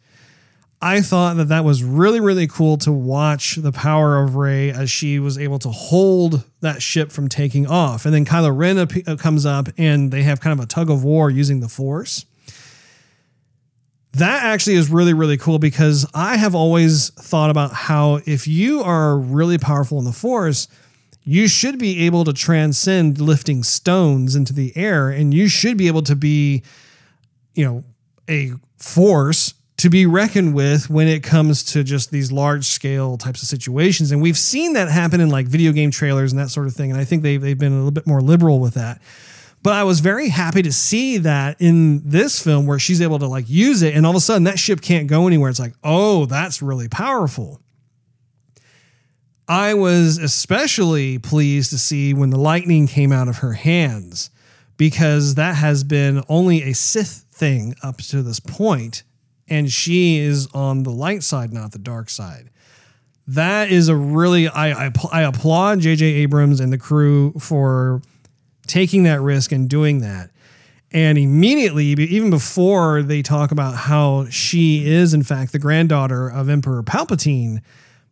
I thought that that was really, really cool to watch the power of Rey as she was able to hold that ship from taking off. And then Kylo Ren ap- uh, comes up and they have kind of a tug of war using the Force. that actually is really really cool because I have always thought about how if you are really powerful in the force, you should be able to transcend lifting stones into the air and you should be able to be you know a force to be reckoned with when it comes to just these large scale types of situations and we've seen that happen in like video game trailers and that sort of thing and I think they've, they've been a little bit more liberal with that but I was very happy to see that in this film where she's able to like use it and all of a sudden that ship can't go anywhere. It's like, oh, that's really powerful. I was especially pleased to see when the lightning came out of her hands because that has been only a Sith thing up to this point, and she is on the light side, not the dark side. That is a really I I, I applaud J.J. Abrams and the crew for taking that risk and doing that. And immediately, even before they talk about how she is, in fact, the granddaughter of Emperor Palpatine,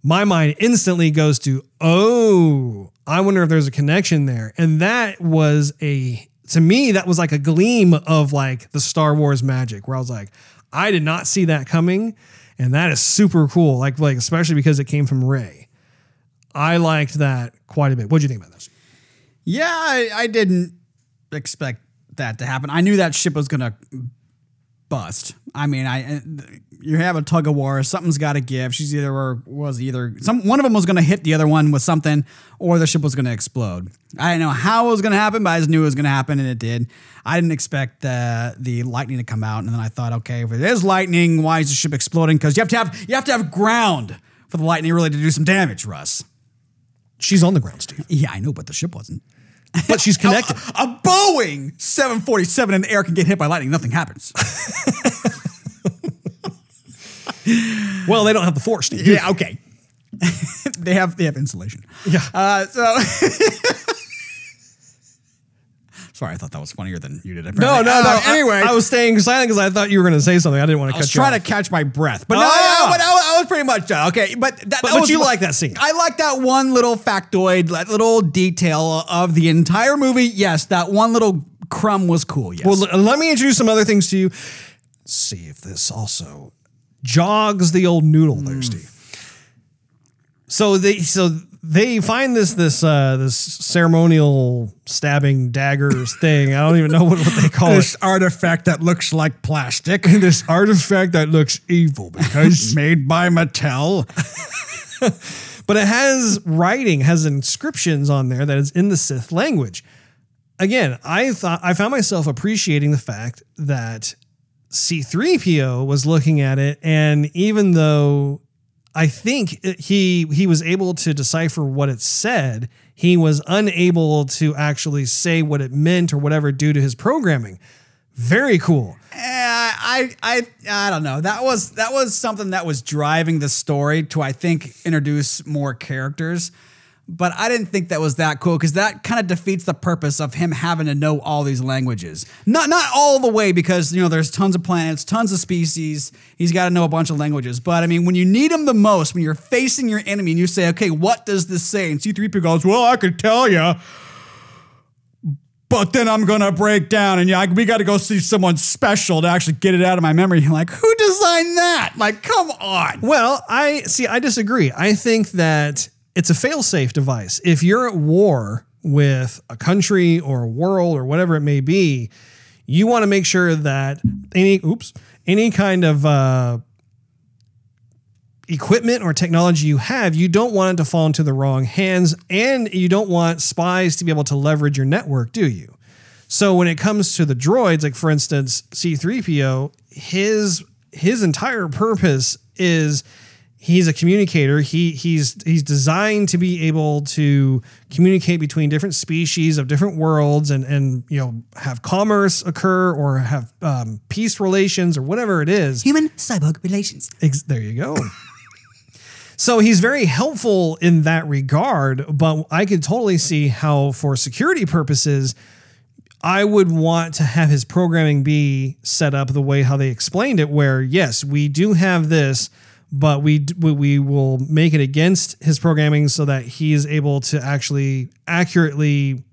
my mind instantly goes to, oh, I wonder if there's a connection there. And that was a, to me, that was like a gleam of like the Star Wars magic, where I was like, I did not see that coming. And that is super cool. Like, like especially because it came from Rey. I liked that quite a bit. What do you think about this? Yeah, I, I didn't expect that to happen. I knew that ship was gonna bust. I mean, I you have a tug of war. Something's got to give. She's either or was either some one of them was gonna hit the other one with something, or the ship was gonna explode. I didn't know how it was gonna happen, but I just knew it was gonna happen, and it did. I didn't expect the the lightning to come out, and then I thought, okay, if it is lightning, why is the ship exploding? Because you have to have you have to have ground for the lightning really to do some damage, Russ. She's on the ground, Steve. Yeah, I know, but the ship wasn't. But she's connected. a, a Boeing 747 in the air can get hit by lightning. Nothing happens. well, they don't have the force. Steve. yeah, okay. they have they have insulation. Yeah. Uh, so. Sorry, I thought that was funnier than you did. No, apparently. no, no. Uh, anyway, I, I was staying silent because I thought you were going to say something. I didn't want to I cut was you trying off. to catch my breath, but no, Oh, no, but I, I was pretty much done. Okay, but that, But- that but was you like that scene. I like that one little factoid, that little detail of the entire movie. Yes, that one little crumb was cool. Yes. Well, let me introduce some other things to you. See if this also jogs the old noodle there, Steve. So they so they find this this uh this ceremonial stabbing daggers thing. I don't even know what, what they call this it. artifact that looks like plastic, This artifact that looks evil because made by Mattel. but it has writing, has inscriptions on there that is in the Sith language. Again, I thought I found myself appreciating the fact that C3PO was looking at it and even though I think he he was able to decipher what it said, he was unable to actually say what it meant or whatever due to his programming. Very cool. Eh, I, I, I don't know. That was that was something that was driving the story to I think introduce more characters. But I didn't think that was that cool because that kind of defeats the purpose of him having to know all these languages. Not not all the way because you know there's tons of planets, tons of species. He's got to know a bunch of languages. But I mean, when you need him the most, when you're facing your enemy and you say, "Okay, what does this say?" and C-3PO goes, "Well, I could tell you." but then I'm gonna break down, and yeah, we got to go see someone special to actually get it out of my memory. Like, who designed that? Like, come on. Well, I see. I disagree. I think that it's a fail-safe device. If you're at war with a country or a world or whatever it may be, you want to make sure that any oops any kind of uh, equipment or technology you have, you don't want it to fall into the wrong hands, and you don't want spies to be able to leverage your network, do you? So when it comes to the droids, like for instance, C3PO, his his entire purpose is he's a communicator. He he's he's designed to be able to communicate between different species of different worlds and and you know have commerce occur or have um, peace relations or whatever it is. Human cyborg relations. Ex- there you go. so he's very helpful in that regard, but I could totally see how, for security purposes, I would want to have his programming be set up the way how they explained it, where yes, we do have this, but we we- will make it against his programming so that he is able to actually accurately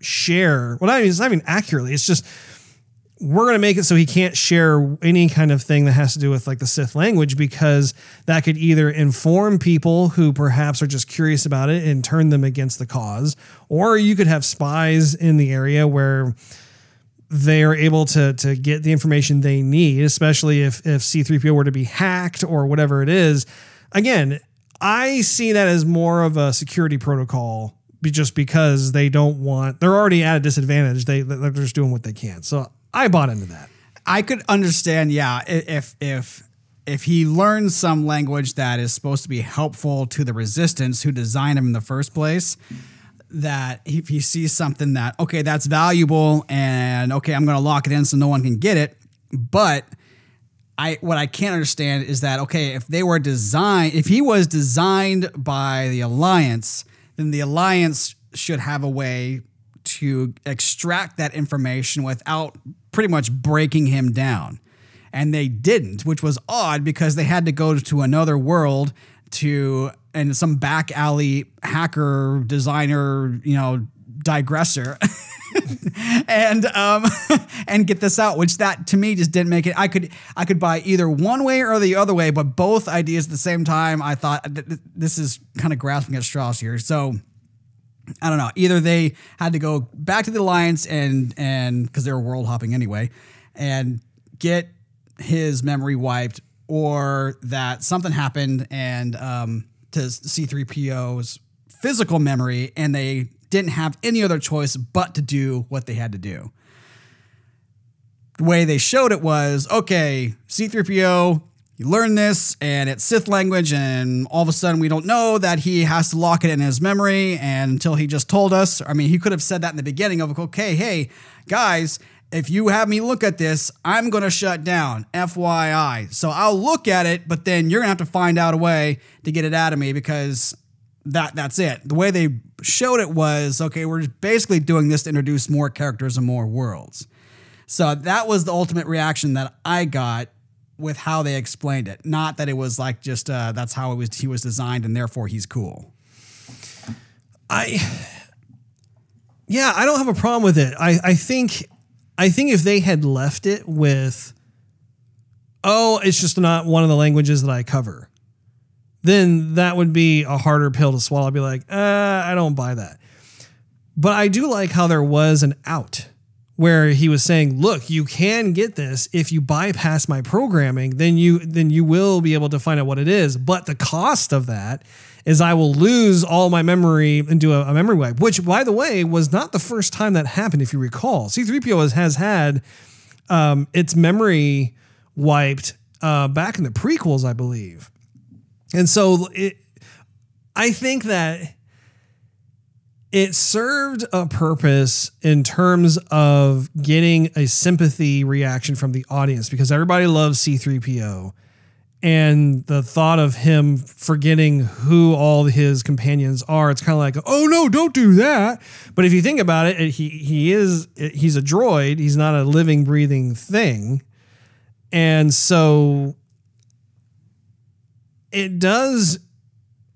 share. Well, not even, it's not even accurately. It's just we're going to make it so he can't share any kind of thing that has to do with like the Sith language because that could either inform people who perhaps are just curious about it and turn them against the cause, or you could have spies in the area where they are able to to get the information they need, especially if if C3PO were to be hacked or whatever it is. Again, I see that as more of a security protocol just because they don't want they're already at a disadvantage. They they're just doing what they can. So I bought into that. I could understand, yeah, if if if he learns some language that is supposed to be helpful to the resistance who designed him in the first place, that if he sees something that okay, that's valuable, and okay, I'm going to lock it in so no one can get it, but I what I can't understand is that okay, if they were designed, if he was designed by the alliance, then the alliance should have a way to extract that information without pretty much breaking him down. And they didn't, which was odd because they had to go to another world to and some back alley hacker designer, you know, digressor. and um and get this out which that to me just didn't make it i could i could buy either one way or the other way but both ideas at the same time i thought th- th- this is kind of grasping at straws here so I don't know. Either they had to go back to the alliance and and because they were world hopping anyway, and get his memory wiped, or that something happened and um, to C3PO's physical memory, and they didn't have any other choice but to do what they had to do. The way they showed it was okay, C3PO, you learn this and it's Sith language, and all of a sudden we don't know that he has to lock it in his memory and until he just told us. I mean, he could have said that in the beginning of okay, hey, guys, if you have me look at this, I'm gonna shut down. FYI. So I'll look at it, but then you're gonna have to find out a way to get it out of me because that that's it. The way they showed it was okay, we're basically doing this to introduce more characters and more worlds. So that was the ultimate reaction that I got with how they explained it. Not that it was like just uh, that's how it was he was designed and therefore he's cool. I yeah, I don't have a problem with it. I, I think I think if they had left it with oh, it's just not one of the languages that I cover, then that would be a harder pill to swallow. I'd be like, uh, I don't buy that. But I do like how there was an out where he was saying, "Look, you can get this if you bypass my programming. Then you then you will be able to find out what it is. But the cost of that is I will lose all my memory and do a, a memory wipe. Which, by the way, was not the first time that happened. If you recall, C-3PO has, has had um, its memory wiped uh, back in the prequels, I believe. And so it, I think that it served a purpose in terms of getting a sympathy reaction from the audience because everybody loves C3PO. And the thought of him forgetting who all his companions are, it's kind of like, oh no, don't do that. But if you think about it, he he is he's a droid. He's not a living, breathing thing. And so it does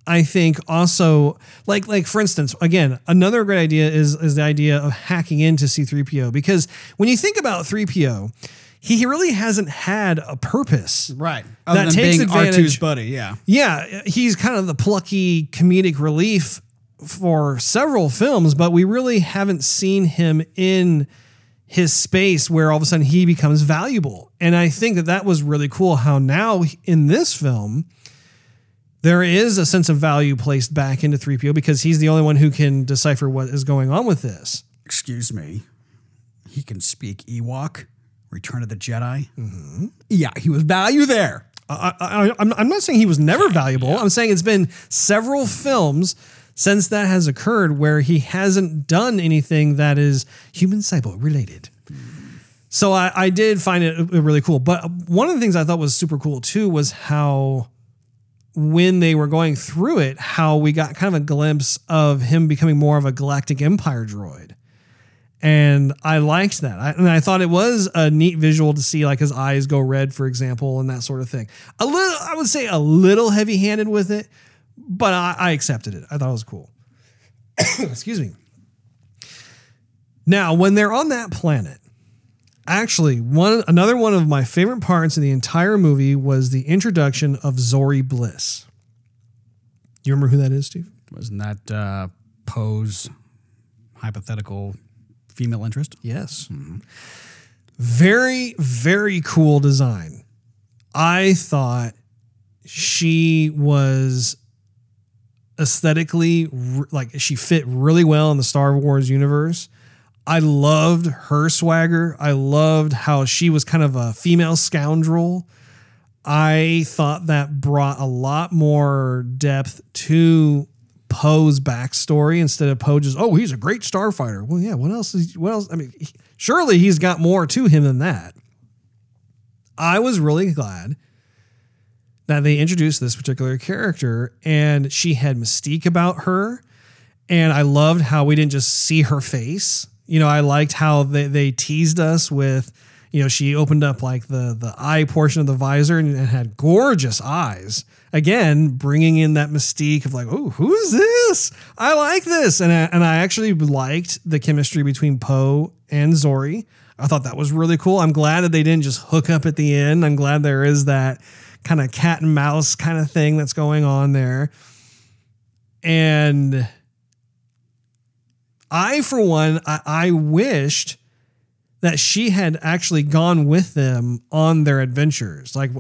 I think also like like for instance again another great idea is is the idea of hacking into C3PO because when you think about 3PO he really hasn't had a purpose Right. that Other than takes being R2's advantage buddy, yeah. yeah, he's kind of the plucky comedic relief for several films, but we really haven't seen him in his space where all of a sudden he becomes valuable. And I think that that was really cool how now in this film, there is a sense of value placed back into 3PO because he's the only one who can decipher what is going on with this. Excuse me. He can speak Ewok, Return of the Jedi. Mm-hmm. Yeah, he was value there. I, I, I'm, I'm not saying he was never valuable. I'm saying it's been several films since that has occurred where he hasn't done anything that is human cyborg related. So I, I did find it really cool. But one of the things I thought was super cool too was how when they were going through it, how we got kind of a glimpse of him becoming more of a Galactic Empire droid. And I liked that. I, and I thought it was a neat visual to see like his eyes go red, for example, and that sort of thing. A little, I would say a little heavy handed with it, but I, I accepted it. I thought it was cool. Excuse me. Now, when they're on that planet, Actually, one another one of my favorite parts in the entire movie was the introduction of Zori Bliss. You remember who that is, Steve? Wasn't that uh, Poe's hypothetical female interest? Yes. Mm-hmm. Very, very cool design. I thought she was aesthetically like she fit really well in the Star Wars universe. I loved her swagger. I loved how she was kind of a female scoundrel. I thought that brought a lot more depth to Poe's backstory instead of Poe just, oh, he's a great starfighter. Well, yeah, what else is, what else? I mean, he- surely he's got more to him than that. I was really glad that they introduced this particular character and she had mystique about her. And I loved how we didn't just see her face. You know, I liked how they, they teased us with, you know, she opened up like the the eye portion of the visor and it had gorgeous eyes. Again, bringing in that mystique of like, oh, who is this? I like this, and I, and I actually liked the chemistry between Poe and Zori. I thought that was really cool. I'm glad that they didn't just hook up at the end. I'm glad there is that kind of cat and mouse kind of thing that's going on there. And I, for one, I, I wished that she had actually gone with them on their adventures. Like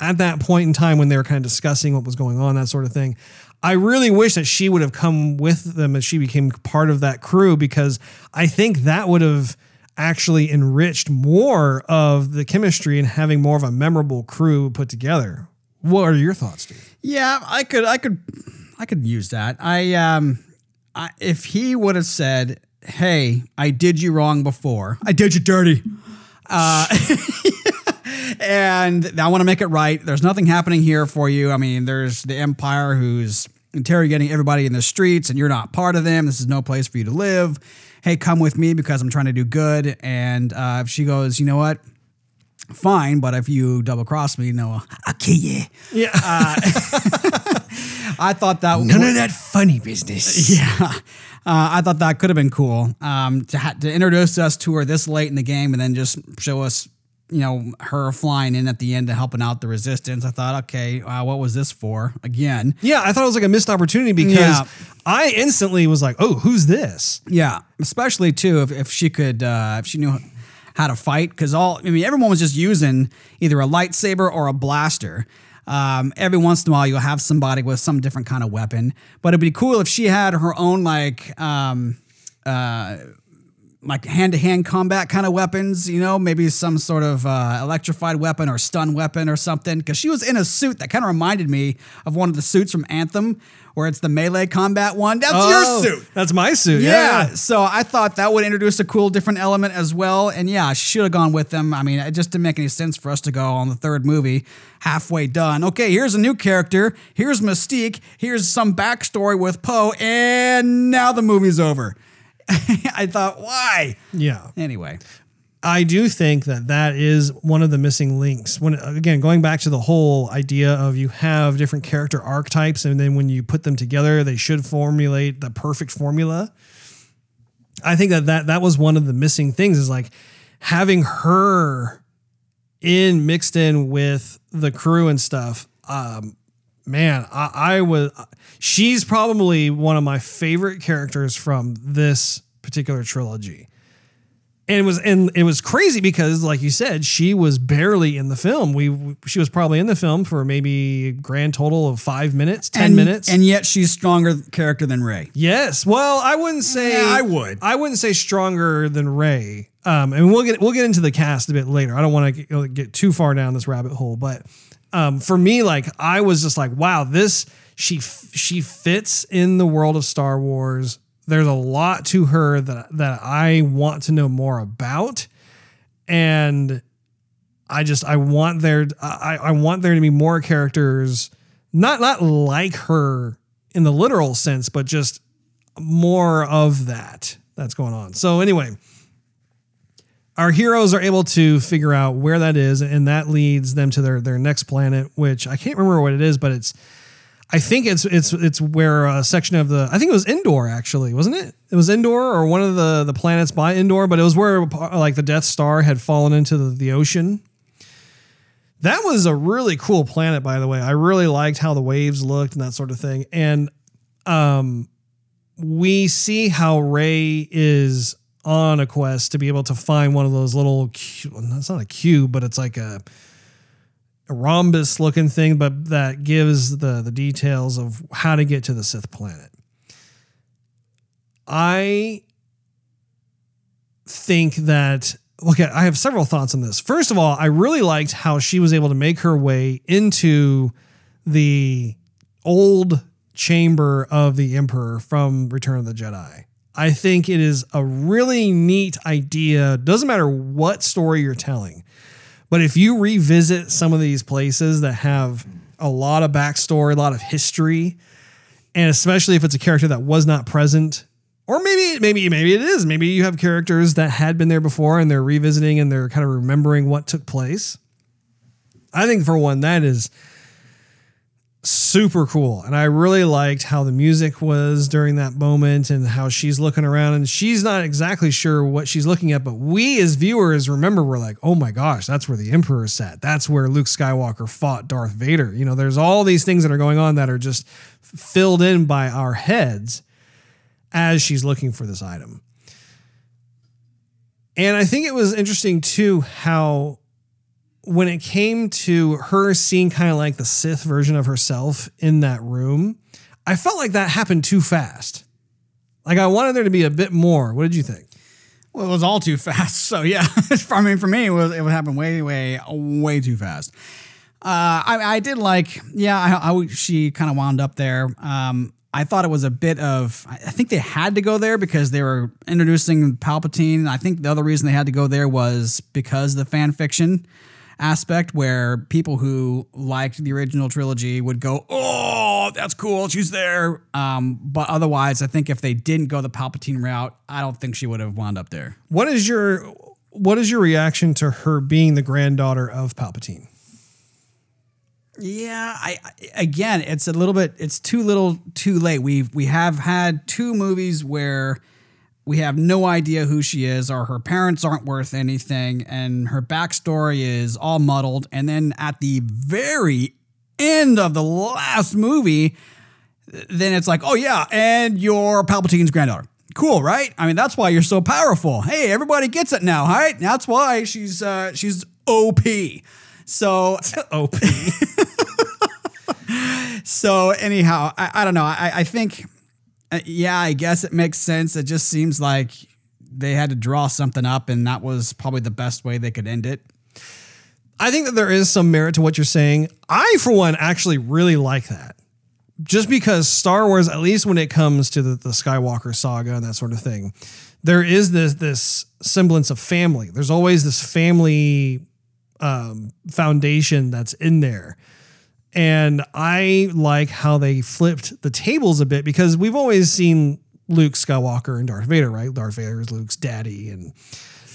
at that point in time when they were kind of discussing what was going on, that sort of thing. I really wish that she would have come with them as she became part of that crew because I think that would have actually enriched more of the chemistry and having more of a memorable crew put together. What are your thoughts, Steve? Yeah, I could, I could, I could use that. I, um, I, if he would have said, "Hey, I did you wrong before. I did you dirty," uh, and I want to make it right. There's nothing happening here for you. I mean, there's the Empire who's interrogating everybody in the streets, and you're not part of them. This is no place for you to live. Hey, come with me because I'm trying to do good. And uh, if she goes, you know what? Fine, but if you double cross me, no, I'll kill you. Yeah. I thought that None of that funny business. yeah, uh, I thought that could have been cool um, to ha- to introduce us to her this late in the game and then just show us, you know, her flying in at the end to helping out the resistance. I thought, okay, uh, what was this for? Again, Yeah, I thought it was like a missed opportunity because Yeah. I instantly was like, "Oh, who's this?" yeah, especially too if, if she could, uh, if she knew how to fight, because all I mean, everyone was just using either a lightsaber or a blaster. Um, every once in a while, you'll have somebody with some different kind of weapon, but it'd be cool if she had her own like um, uh, like hand to hand combat kind of weapons, you know, maybe some sort of uh, electrified weapon or stun weapon or something. Because she was in a suit that kind of reminded me of one of the suits from Anthem, where it's the melee combat one. That's Oh, your suit. That's my suit. Yeah. Yeah. So I thought that would introduce a cool different element as well. And yeah, she should have gone with them. I mean, it just didn't make any sense for us to go on the third movie halfway done. Okay, here's a new character. Here's Mystique. Here's some backstory with Poe. And now the movie's over. I thought, why? Yeah. Anyway. I do think that that is one of the missing links. When again, going back to the whole idea of you have different character archetypes, and then when you put them together, they should formulate the perfect formula. I think that that that was one of the missing things is like having her in mixed in with the crew and stuff. Um, man, I, I was. She's probably one of my favorite characters from this particular trilogy and it was and it was crazy because like you said she was barely in the film we she was probably in the film for maybe a grand total of five minutes ten and, minutes And yet she's stronger character than Rey. yes well i wouldn't say Yeah, I would. i wouldn't say stronger than Rey um and we'll get we'll get into the cast a bit later i don't want to get, get too far down this rabbit hole but um for me like i was just like wow this she she fits in the world of star wars there's a lot to her that that I want to know more about, and I just I want there I I want there to be more characters, not not like her in the literal sense, but just more of that that's going on. So anyway, our heroes are able to figure out where that is, and that leads them to their their next planet, which I can't remember what it is, but it's I think it's it's it's where a section of the I think it was Endor actually wasn't it? It was Endor or one of the the planets by Endor, but it was where like the Death Star had fallen into the, the ocean. That was a really cool planet, by the way. I really liked how the waves looked and that sort of thing. And um, we see how Rey is on a quest to be able to find one of those little. cu- It's not a cube, but it's like a a rhombus looking thing, but that gives the the details of how to get to the Sith planet. I think that okay, I have several thoughts on this. First of all, I really liked how she was able to make her way into the old chamber of the Emperor from Return of the Jedi. I think it is a really neat idea. Doesn't matter what story you're telling. But if you revisit some of these places that have a lot of backstory, a lot of history, and especially if it's a character that was not present, or maybe maybe maybe it is, maybe you have characters that had been there before and they're revisiting and they're kind of remembering what took place. I think for one that is super cool. And I really liked how the music was during that moment and how she's looking around and she's not exactly sure what she's looking at, but we as viewers remember we're like, oh my gosh, that's where the Emperor sat. That's where Luke Skywalker fought Darth Vader. You know, there's all these things that are going on that are just filled in by our heads as she's looking for this item. And I think it was interesting too how when it came to her seeing kind of like the Sith version of herself in that room, I felt like that happened too fast. Like I wanted there to be a bit more. What did you think? Well, it was all too fast. So yeah, I mean, for me, it was it would happen way, way, way too fast. Uh, I, I did like, yeah, I, I she kind of wound up there. Um, I thought it was a bit of, I I think they had to go there because they were introducing Palpatine. I think the other reason they had to go there was because the fan fiction aspect where people who liked the original trilogy would go, "Oh, that's cool, she's there." Um, but otherwise, I think if they didn't go the Palpatine route, I don't think she would have wound up there. What is your what is your reaction to her being the granddaughter of Palpatine? Yeah, I, again, it's a little bit, it's too little, too late. We've we have had two movies where we have no idea who she is, or her parents aren't worth anything, and her backstory is all muddled. And then at the very end of the last movie, then it's like, oh yeah, and you're Palpatine's granddaughter. Cool, right? I mean, that's why you're so powerful. Hey, everybody gets it now, right? That's why she's uh, she's OP. So OP. so anyhow, I, I don't know. I, I think, uh, yeah, I guess it makes sense. It just seems like they had to draw something up, and that was probably the best way they could end it. I think that there is some merit to what you're saying. I, for one, actually really like that. Just because Star Wars, at least when it comes to the, the Skywalker saga and that sort of thing, there is this this semblance of family. There's always this family um, foundation that's in there. And I like how they flipped the tables a bit because we've always seen Luke Skywalker and Darth Vader, right? Darth Vader is Luke's daddy, and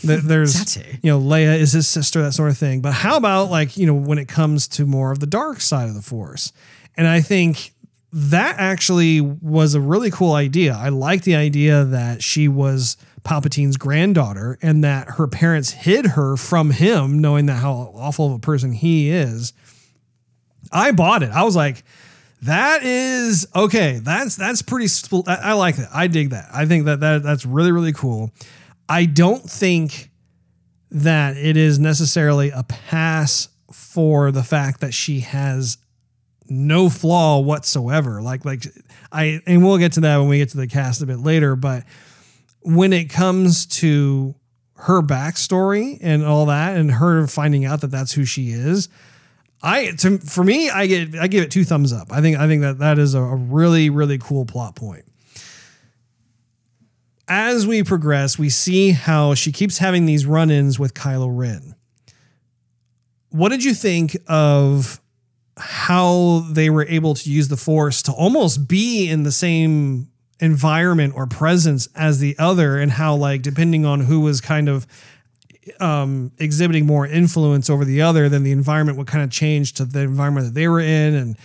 th- there's you know Leia is his sister, that sort of thing. But how about like you know when it comes to more of the dark side of the Force? And I think that actually was a really cool idea. I like the idea that she was Palpatine's granddaughter and that her parents hid her from him, knowing that how awful of a person he is. I bought it. I was like, that is okay. That's that's pretty. I, I like that. I dig that. I think that, that that's really really cool. I don't think that it is necessarily a pass for the fact that she has no flaw whatsoever. Like like I and we'll get to that when we get to the cast a bit later, but when it comes to her backstory and all that and her finding out that that's who she is, I to for me I get I give it two thumbs up. I think I think that that is a, a really really cool plot point. As we progress, we see how she keeps having these run-ins with Kylo Ren. What did you think of how they were able to use the force to almost be in the same environment or presence as the other and how like depending on who was kind of um exhibiting more influence over the other then the environment would kind of change to the environment that they were in and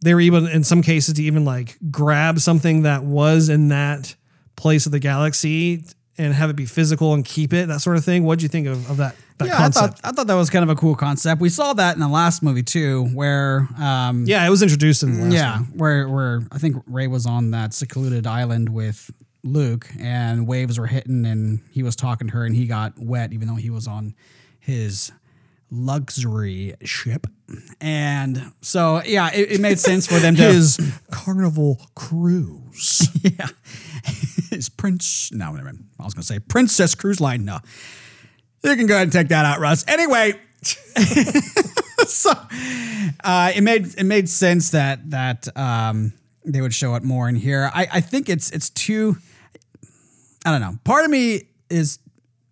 they were even in some cases to even like grab something that was in that place of the galaxy and have it be physical and keep it, that sort of thing. What do you think of, of that, that yeah, I thought I thought that was kind of a cool concept. We saw that in the last movie too, where um, yeah, it was introduced in the last yeah, one. where where I think Rey was on that secluded island with Luke, and waves were hitting, and he was talking to her, and he got wet, even though he was on his luxury ship. And so, yeah, it, it made sense for them to His Carnival Cruise. yeah, his prince. No, never mind. I was going to say Princess Cruise Line. No, you can go ahead and take that out, Russ. Anyway, so uh, it made it made sense that that um, they would show it more in here. I, I think it's it's too. I don't know. Part of me is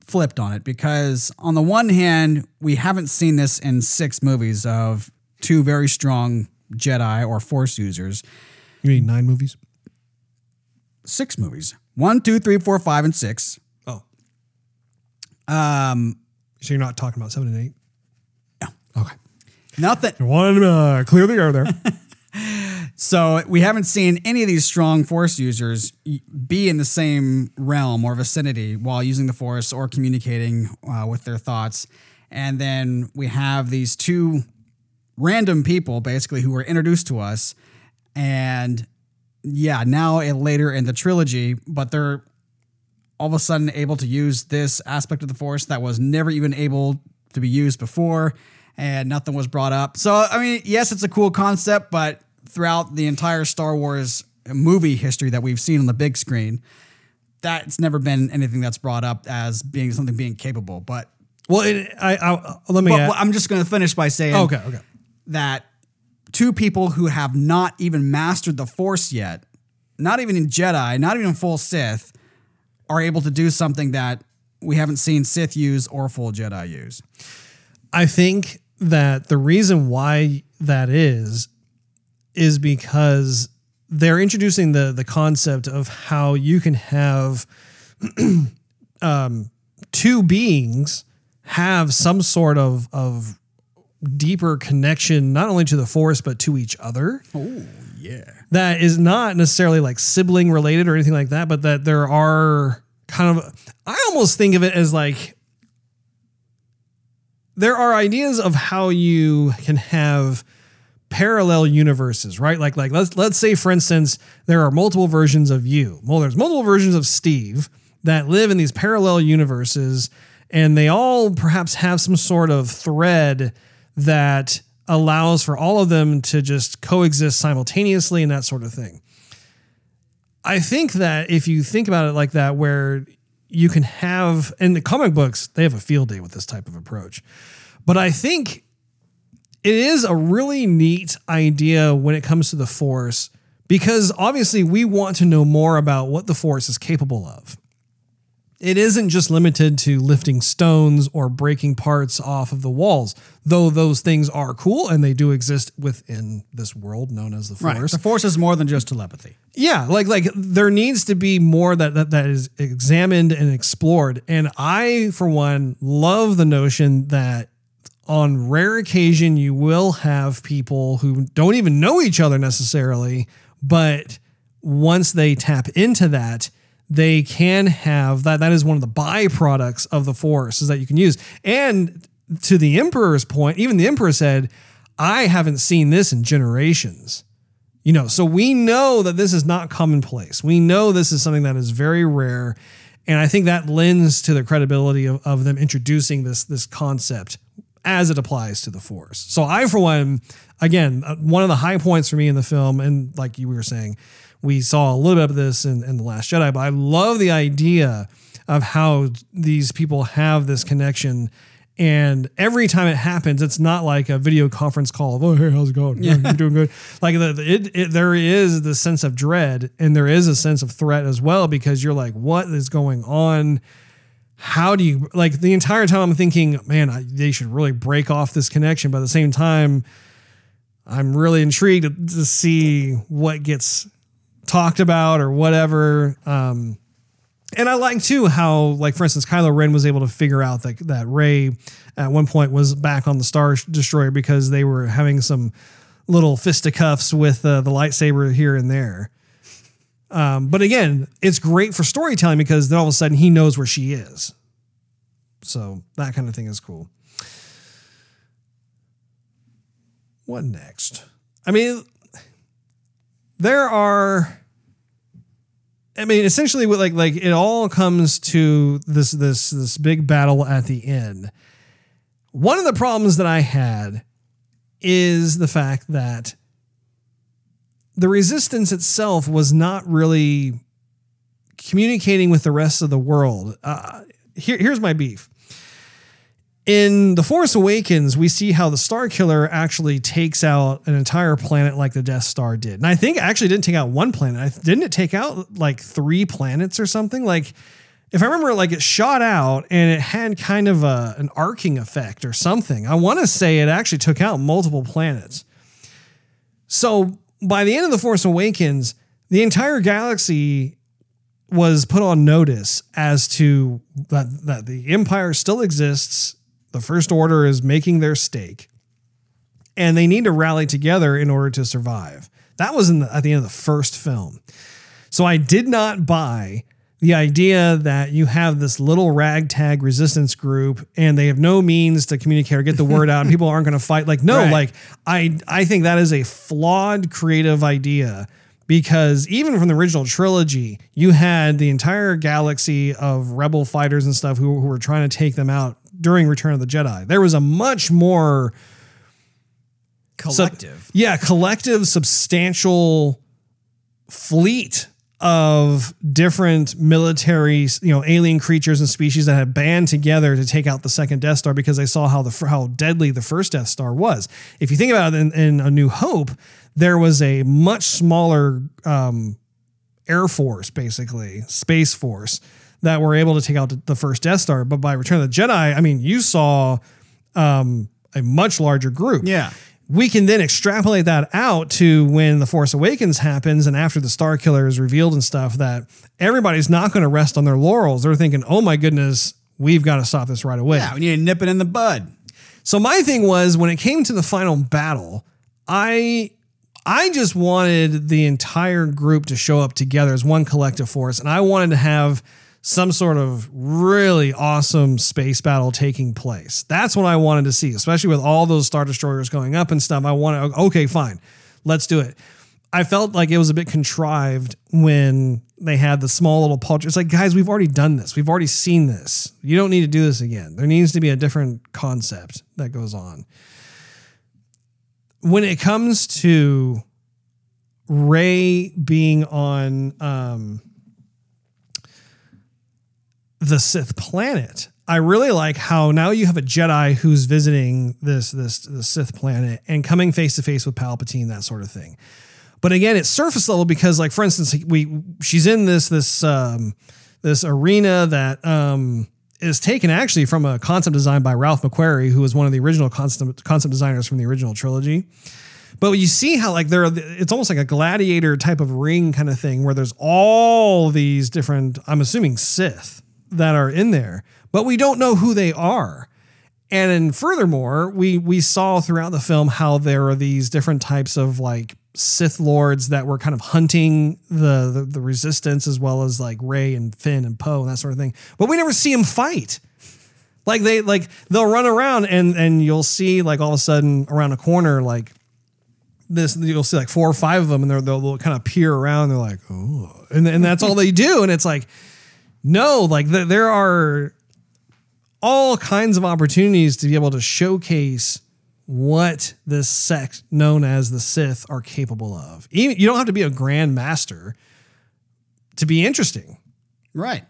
flipped on it because on the one hand, we haven't seen this in six movies of two very strong Jedi or Force users. You mean nine movies? Six movies. One, two, three, four, five, and six. Oh, Um, so you're not talking about seven and eight? No. Okay. nothing. One, uh, clear the air there. So we haven't seen any of these strong force users be in the same realm or vicinity while using the force or communicating uh, with their thoughts. And then we have these two random people basically who were introduced to us. And yeah, now later in the trilogy, but they're all of a sudden able to use this aspect of the force that was never even able to be used before and nothing was brought up. So, I mean, yes, it's a cool concept, but throughout the entire Star Wars movie history that we've seen on the big screen, that's never been anything that's brought up as being something being capable. But, well, it, I, I let me. but add- I'm just going to finish by saying oh, okay, okay. that two people who have not even mastered the Force yet, not even in Jedi, not even full Sith, are able to do something that we haven't seen Sith use or full Jedi use. I think that the reason why that is is because they're introducing the the concept of how you can have um, two beings have some sort of of deeper connection not only to the force but to each other Oh Yeah. that is not necessarily like sibling related or anything like that, but that there are kind of, I almost think of it as like, there are ideas of how you can have parallel universes, right? Like, like let's let's say, for instance, there are multiple versions of you. Well, there's multiple versions of Steve that live in these parallel universes, and they all perhaps have some sort of thread that allows for all of them to just coexist simultaneously and that sort of thing. I think that if you think about it like that, where you can have in the comic books, they have a field day with this type of approach. But I think it is a really neat idea when it comes to the Force because obviously we want to know more about what the Force is capable of. It isn't just limited to lifting stones or breaking parts off of the walls, though those things are cool and they do exist within this world known as the Force. Right. The Force is more than just telepathy. Yeah, like like there needs to be more that, that that is examined and explored. And I, for one, love the notion that on rare occasion you will have people who don't even know each other necessarily, but once they tap into that, they can have that. That is one of the byproducts of the force is that you can use. And to the emperor's point, even the emperor said, "I haven't seen this in generations." You know, so we know that this is not commonplace. We know this is something that is very rare. And I think that lends to the credibility of, of them introducing this this concept as it applies to the Force. So I, for one, again, uh, one of the high points for me in the film, and like you were saying, we saw a little bit of this in, in The Last Jedi, but I love the idea of how these people have this connection. And every time it happens, it's not like a video conference call of, oh, hey, how's it going? Yeah. You're doing good. Like the, the- it, it, there is the sense of dread and there is a sense of threat as well because you're like, what is going on? How do you, like the entire time I'm thinking, man, I, they should really break off this connection. But at the same time, I'm really intrigued to see what gets talked about or whatever. Um, and I like too how, like for instance, Kylo Ren was able to figure out that that Rey at one point was back on the Star Destroyer because they were having some little fisticuffs with uh, the lightsaber here and there. Um, but again, it's great for storytelling because then all of a sudden he knows where she is. So that kind of thing is cool. What next? I mean, there are. I mean, essentially, what like like it all comes to this this this big battle at the end. One of the problems that I had is the fact that the resistance itself was not really communicating with the rest of the world. Uh, here, here's my beef. In The Force Awakens, we see how the Starkiller actually takes out an entire planet like the Death Star did. And I think actually didn't take out one planet. I- Didn't it take out like three planets or something? Like, if I remember, like it shot out and it had kind of a, an arcing effect or something. I want to say it actually took out multiple planets. So by the end of The Force Awakens, the entire galaxy was put on notice as to that, that the Empire still exists. The First Order is making their stake, and they need to rally together in order to survive. That was in the, at the end of the first film. So I did not buy the idea that you have this little ragtag resistance group and they have no means to communicate or get the word out and people aren't going to fight like no Right. like I I think that is a flawed creative idea because even from the original trilogy you had the entire galaxy of rebel fighters and stuff who, who were trying to take them out during Return of the Jedi. There was a much more sub- Collective. yeah, collective, substantial fleet of different military, you know, alien creatures and species that had band together to take out the second Death Star because they saw how the how deadly the first Death Star was. If you think about it in, in A New Hope, there was a much smaller um, air force, basically space force, that were able to take out the first Death Star. But by Return of the Jedi, I mean you saw um, a much larger group Yeah. We can then extrapolate that out to when the Force Awakens happens and after the Starkiller is revealed and stuff that everybody's not going to rest on their laurels. They're thinking, "Oh my goodness, we've got to stop this right away." Yeah, we need to nip it in the bud. So my thing was when it came to the final battle, I I just wanted the entire group to show up together as one collective force and I wanted to have some sort of really awesome space battle taking place. That's what I wanted to see, especially with all those star destroyers going up and stuff. I wanted okay, fine. Let's do it. I felt like it was a bit contrived when they had the small little pulch. It's like, guys, we've already done this. We've already seen this. You don't need to do this again. There needs to be a different concept that goes on. When it comes to Rey being on um, the Sith planet, I really like how now you have a Jedi who's visiting this this the Sith planet and coming face to face with Palpatine, that sort of thing. But again, it's surface level because, like, for instance, we she's in this this um, this arena that um, is taken actually from a concept design by Ralph McQuarrie, who was one of the original concept concept designers from the original trilogy. But you see how like there, are, it's almost like a gladiator type of ring kind of thing, where there's all these different, I'm assuming Sith that are in there, but we don't know who they are. And then furthermore, we we saw throughout the film how there are these different types of like Sith lords that were kind of hunting the, the the resistance as well as like Rey and Finn and Poe and that sort of thing. But we never see them fight. Like they like they'll run around and and you'll see like all of a sudden around a corner like this you'll see like four or five of them and they'll, they'll kind of peer around they're like oh and, and that's all they do and it's like no like th- there are all kinds of opportunities to be able to showcase what this sect known as the Sith are capable of. Even you don't have to be a grand master to be interesting. Right.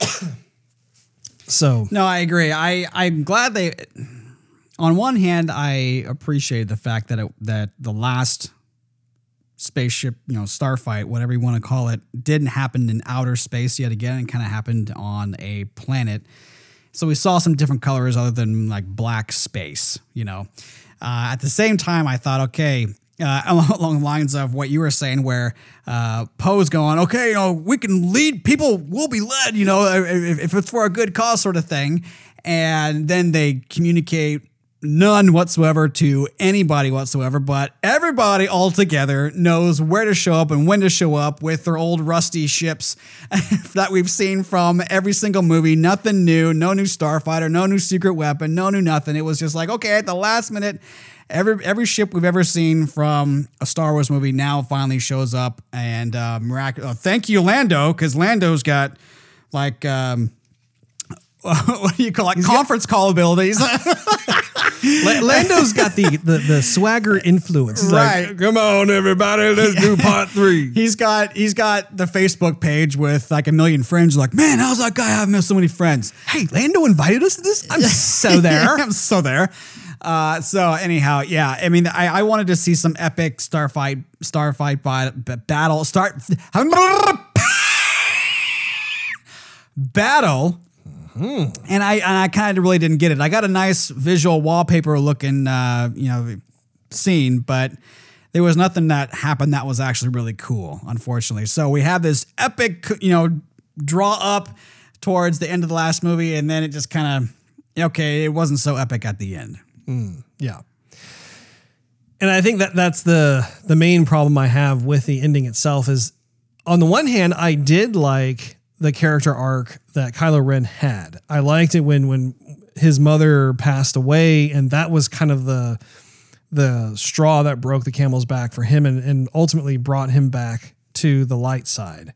So No, I agree. I I'm glad they. On one hand, I appreciate the fact that it, that the last spaceship, you know, starfight, whatever you want to call it, didn't happen in outer space yet again, It kind of happened on a planet. So we saw some different colors other than like black space, you know. Uh, at the same time, I thought, okay, uh, along the lines of what you were saying, where uh, Poe's going, okay, you know, we can lead people, we'll be led, you know, if, if it's for a good cause, sort of thing. And then they communicate none whatsoever to anybody whatsoever, but everybody all together knows where to show up and when to show up with their old rusty ships that we've seen from every single movie. Nothing new, no new starfighter, no new secret weapon, no new nothing. It was just like, okay, at the last minute, every every ship we've ever seen from a Star Wars movie now finally shows up and uh, miraculous. Oh, thank you, Lando, because Lando's got like um, what do you call it? Conference call abilities. La- Lando's got the, the the swagger influence. He's like, Right. Come on, everybody, let's do part three. he's got he's got the Facebook page with like a million friends. Like, man, how's that guy having so many friends? Hey, Lando invited us to this. I'm so there. I'm so there. Uh, so anyhow, yeah. I mean, I, I wanted to see some epic starfight starfight bi- b- battle start battle. And I and I kind of really didn't get it. I got a nice visual wallpaper looking, uh, you know, scene, but there was nothing that happened that was actually really cool, unfortunately. So we have this epic, you know, draw up towards the end of the last movie, and then it just kind of okay, it wasn't so epic at the end. Yeah. And I think that that's the the main problem I have with the ending itself is on the one hand, I did like the character arc that Kylo Ren had. I liked it when when his mother passed away and that was kind of the the straw that broke the camel's back for him and, and ultimately brought him back to the light side.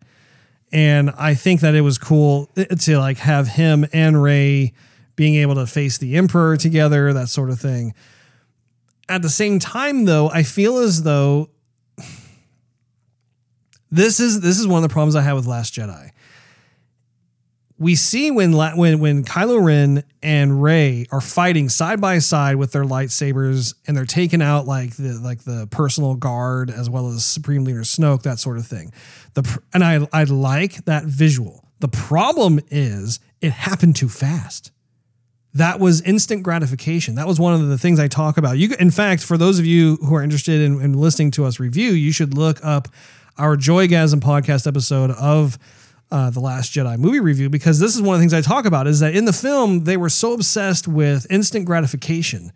And I think that it was cool to like have him and Rey being able to face the Emperor together, that sort of thing. At the same time, though, I feel as though this is this is one of the problems I have with Last Jedi. We see when when when Kylo Ren and Rey are fighting side by side with their lightsabers, and they're taking out like the like the personal guard as well as Supreme Leader Snoke, that sort of thing. The and I I like that visual. The problem is it happened too fast that was instant gratification. That was one of the things I talk about. You, in fact, for those of you who are interested in, in listening to us review, you should look up our Joygasm podcast episode of uh, the Last Jedi movie review because this is one of the things I talk about. Is that in the film they were so obsessed with instant gratification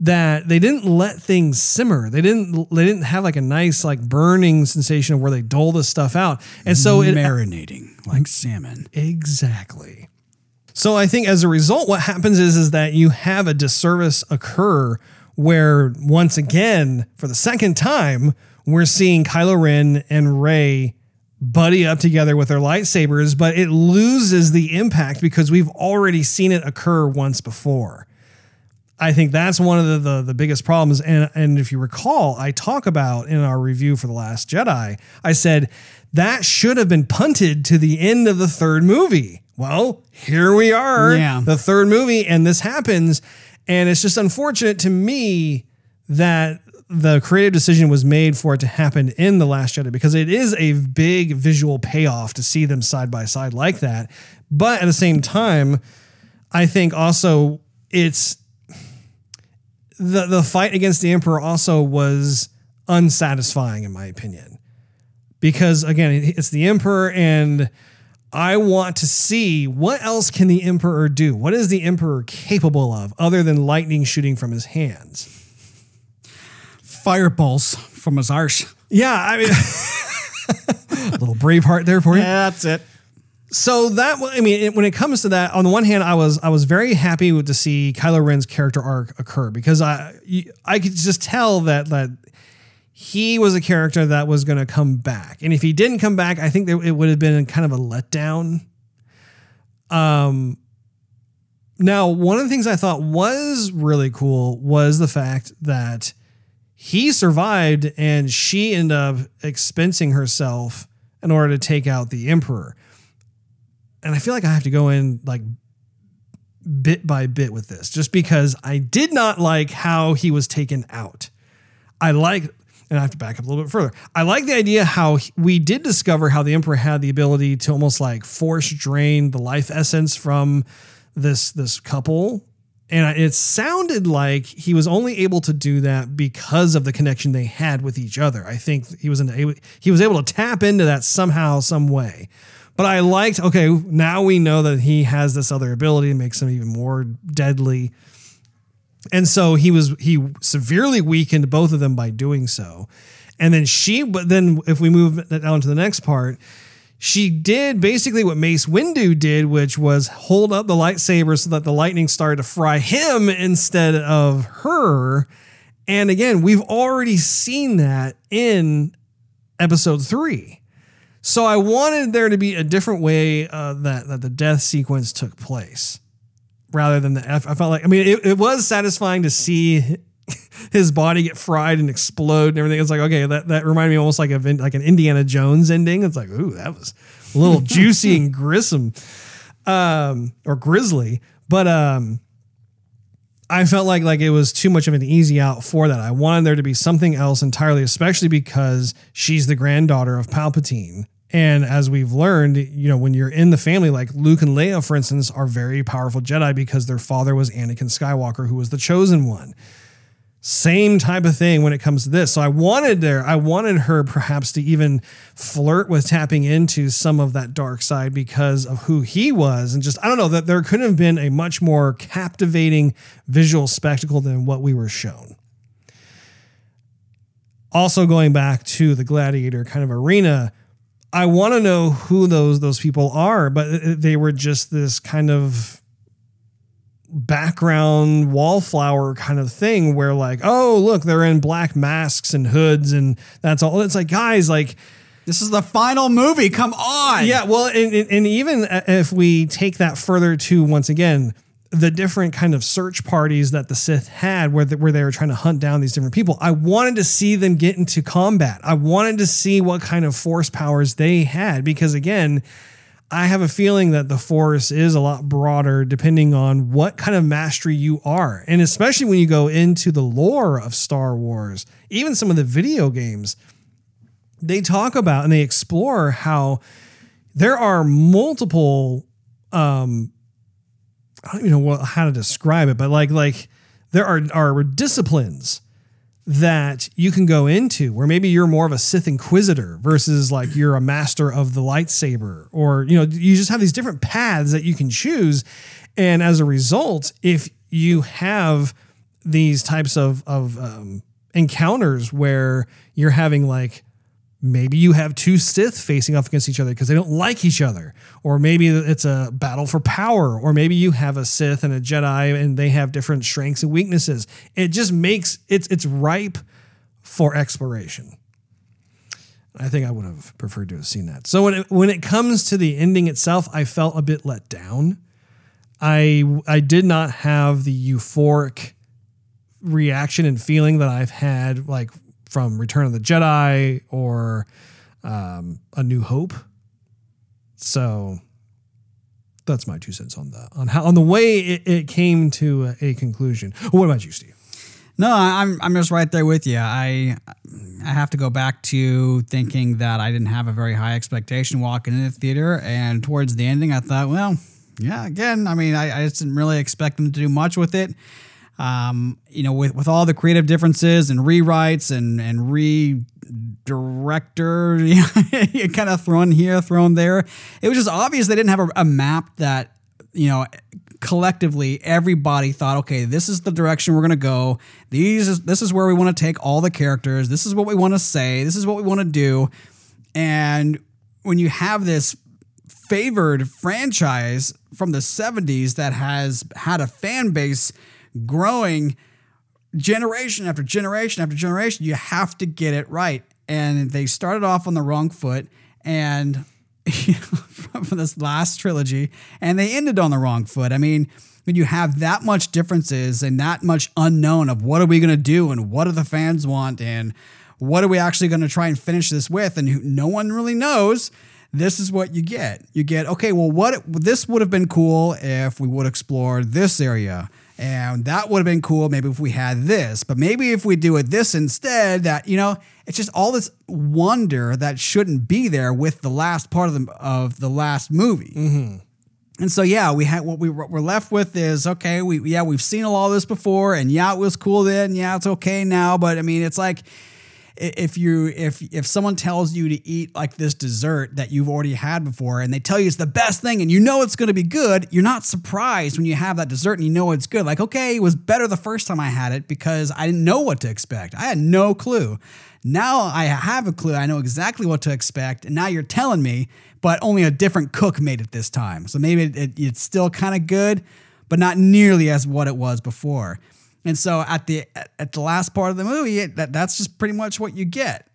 that they didn't let things simmer. They didn't. They didn't have like a nice like burning sensation of where they dole this stuff out, and so it marinating like salmon. Exactly. So I think as a result, what happens is is that you have a disservice occur where once again, for the second time, we're seeing Kylo Ren and Rey buddy up together with their lightsabers, but it loses the impact because we've already seen it occur once before. I think that's one of the, the the biggest problems. And and if you recall, I talk about in our review for the Last Jedi, I said that should have been punted to the end of the third movie. Well, here we are, Yeah. the third movie, and this happens, and it's just unfortunate to me that the creative decision was made for it to happen in the Last Jedi because it is a big visual payoff to see them side by side like that. But at the same time, I think also it's the the fight against the emperor also was unsatisfying in my opinion. Because again it's the emperor and i want to see what else can the emperor do? What is the emperor capable of other than lightning shooting from his hands Fireballs from his arse. yeah i mean a little Braveheart there for you Yeah, That's it. so that I mean, it, when it comes to that, on the one hand, I was I was very happy with to see Kylo Ren's character arc occur because I I could just tell that that he was a character that was going to come back, and if he didn't come back, I think that it would have been kind of a letdown. Um. Now, one of the things I thought was really cool was the fact that he survived and she ended up expensing herself in order to take out the emperor and I feel like I have to go in like bit by bit with this just because I did not like how he was taken out. I like, and I have to back up a little bit further. I like the idea how we did discover how the emperor had the ability to almost like force drain the life essence from this this couple. And it sounded like he was only able to do that because of the connection they had with each other. I think he was he was able to tap into that somehow, some way. But I liked, okay, now we know that he has this other ability that makes him even more deadly. And so he was he severely weakened both of them by doing so. And then she, but then if we move down to the next part, she did basically what Mace Windu did, which was hold up the lightsaber so that the lightning started to fry him instead of her. And again, we've already seen that in episode three. So I wanted there to be a different way uh, that that the death sequence took place, rather than the. I felt like I mean it, it was satisfying to see his body get fried and explode and everything. It's like okay, that that reminded me almost like a like an Indiana Jones ending. It's like ooh, that was a little juicy and grissom, um, or grisly. But um, I felt like like it was too much of an easy out for that. I wanted there to be something else entirely, especially because she's the granddaughter of Palpatine. And as we've learned, you know, when you're in the family, like Luke and Leia, for instance, are very powerful Jedi because their father was Anakin Skywalker, who was the chosen one. Same type of thing when it comes to this. So I wanted there, I wanted her perhaps to even flirt with tapping into some of that dark side because of who he was. And just, I don't know, that there could have been a much more captivating visual spectacle than what we were shown. Also, going back to the gladiator kind of arena, I want to know who those those people are, but uh, they were just this kind of background wallflower kind of thing where like, oh, look, they're in black masks and hoods and that's all. It's like, guys, like This is the final movie. Come on. yeah, well, and, and even if we take that further to once again the different kind of search parties that the Sith had, where they, where they were trying to hunt down these different people, I wanted to see them get into combat. I wanted to see what kind of force powers they had because again. I have a feeling that the force is a lot broader depending on what kind of mastery you are. And especially when you go into the lore of Star Wars, even some of the video games, they talk about and they explore how there are multiple um I don't even know how to describe it, but like like there are are disciplines that you can go into where maybe you're more of a Sith Inquisitor versus like you're a master of the lightsaber, or you know, you just have these different paths that you can choose. And as a result, if you have these types of of um, encounters where you're having like maybe you have two Sith facing off against each other because they don't like each other, or maybe it's a battle for power, or maybe you have a Sith and a Jedi and they have different strengths and weaknesses. It just makes it's it's ripe for exploration. I think I would have preferred to have seen that. So when it, when it comes to the ending itself, I felt a bit let down. I I did not have the euphoric reaction and feeling that I've had like from Return of the Jedi or um, A New Hope. So that's my two cents on the on how on the way it, it came to a, conclusion. What about you, Steve? No, I'm I'm just right there with you. I I have to go back to thinking that I didn't have a very high expectation walking into the theater, and towards the ending, I thought, well, yeah, again, I mean, I, I just didn't really expect them to do much with it. Um, you know, with with all the creative differences and rewrites and and re director, you know, kind of thrown here, thrown there. It was just obvious they didn't have a, a map that you know collectively everybody thought okay this is the direction we're going to go. These is this is where we want to take all the characters. This is what we want to say. This is what we want to do. And when you have this favored franchise from the 70s that has had a fan base growing generation after generation after generation you have to get it right. And they started off on the wrong foot and from this last trilogy and they ended on the wrong foot. I mean when you have that much differences and that much unknown of what are we going to do and what do the fans want and what are we actually going to try and finish this with and no one really knows this is what you get. You get okay well what this would have been cool if we would explore this area and that would have been cool maybe if we had this but maybe if we do it this instead that you know it's just all this wonder that shouldn't be there with the last part of the of the last movie mm-hmm. and so yeah, we had what we what we're left with is okay. We yeah we've seen all this before, and yeah it was cool then. Yeah it's okay now, but I mean it's like if you if if someone tells you to eat like this dessert that you've already had before and they tell you it's the best thing and you know it's going to be good, you're not surprised when you have that dessert and you know it's good. Like, okay, it was better the first time I had it because I didn't know what to expect. I had no clue. Now I have a clue. I know exactly what to expect. And now you're telling me, but only a different cook made it this time. So maybe it, it- it's still kind of good, but not nearly as what it was before. And so at the at the last part of the movie, it, that that's just pretty much what you get.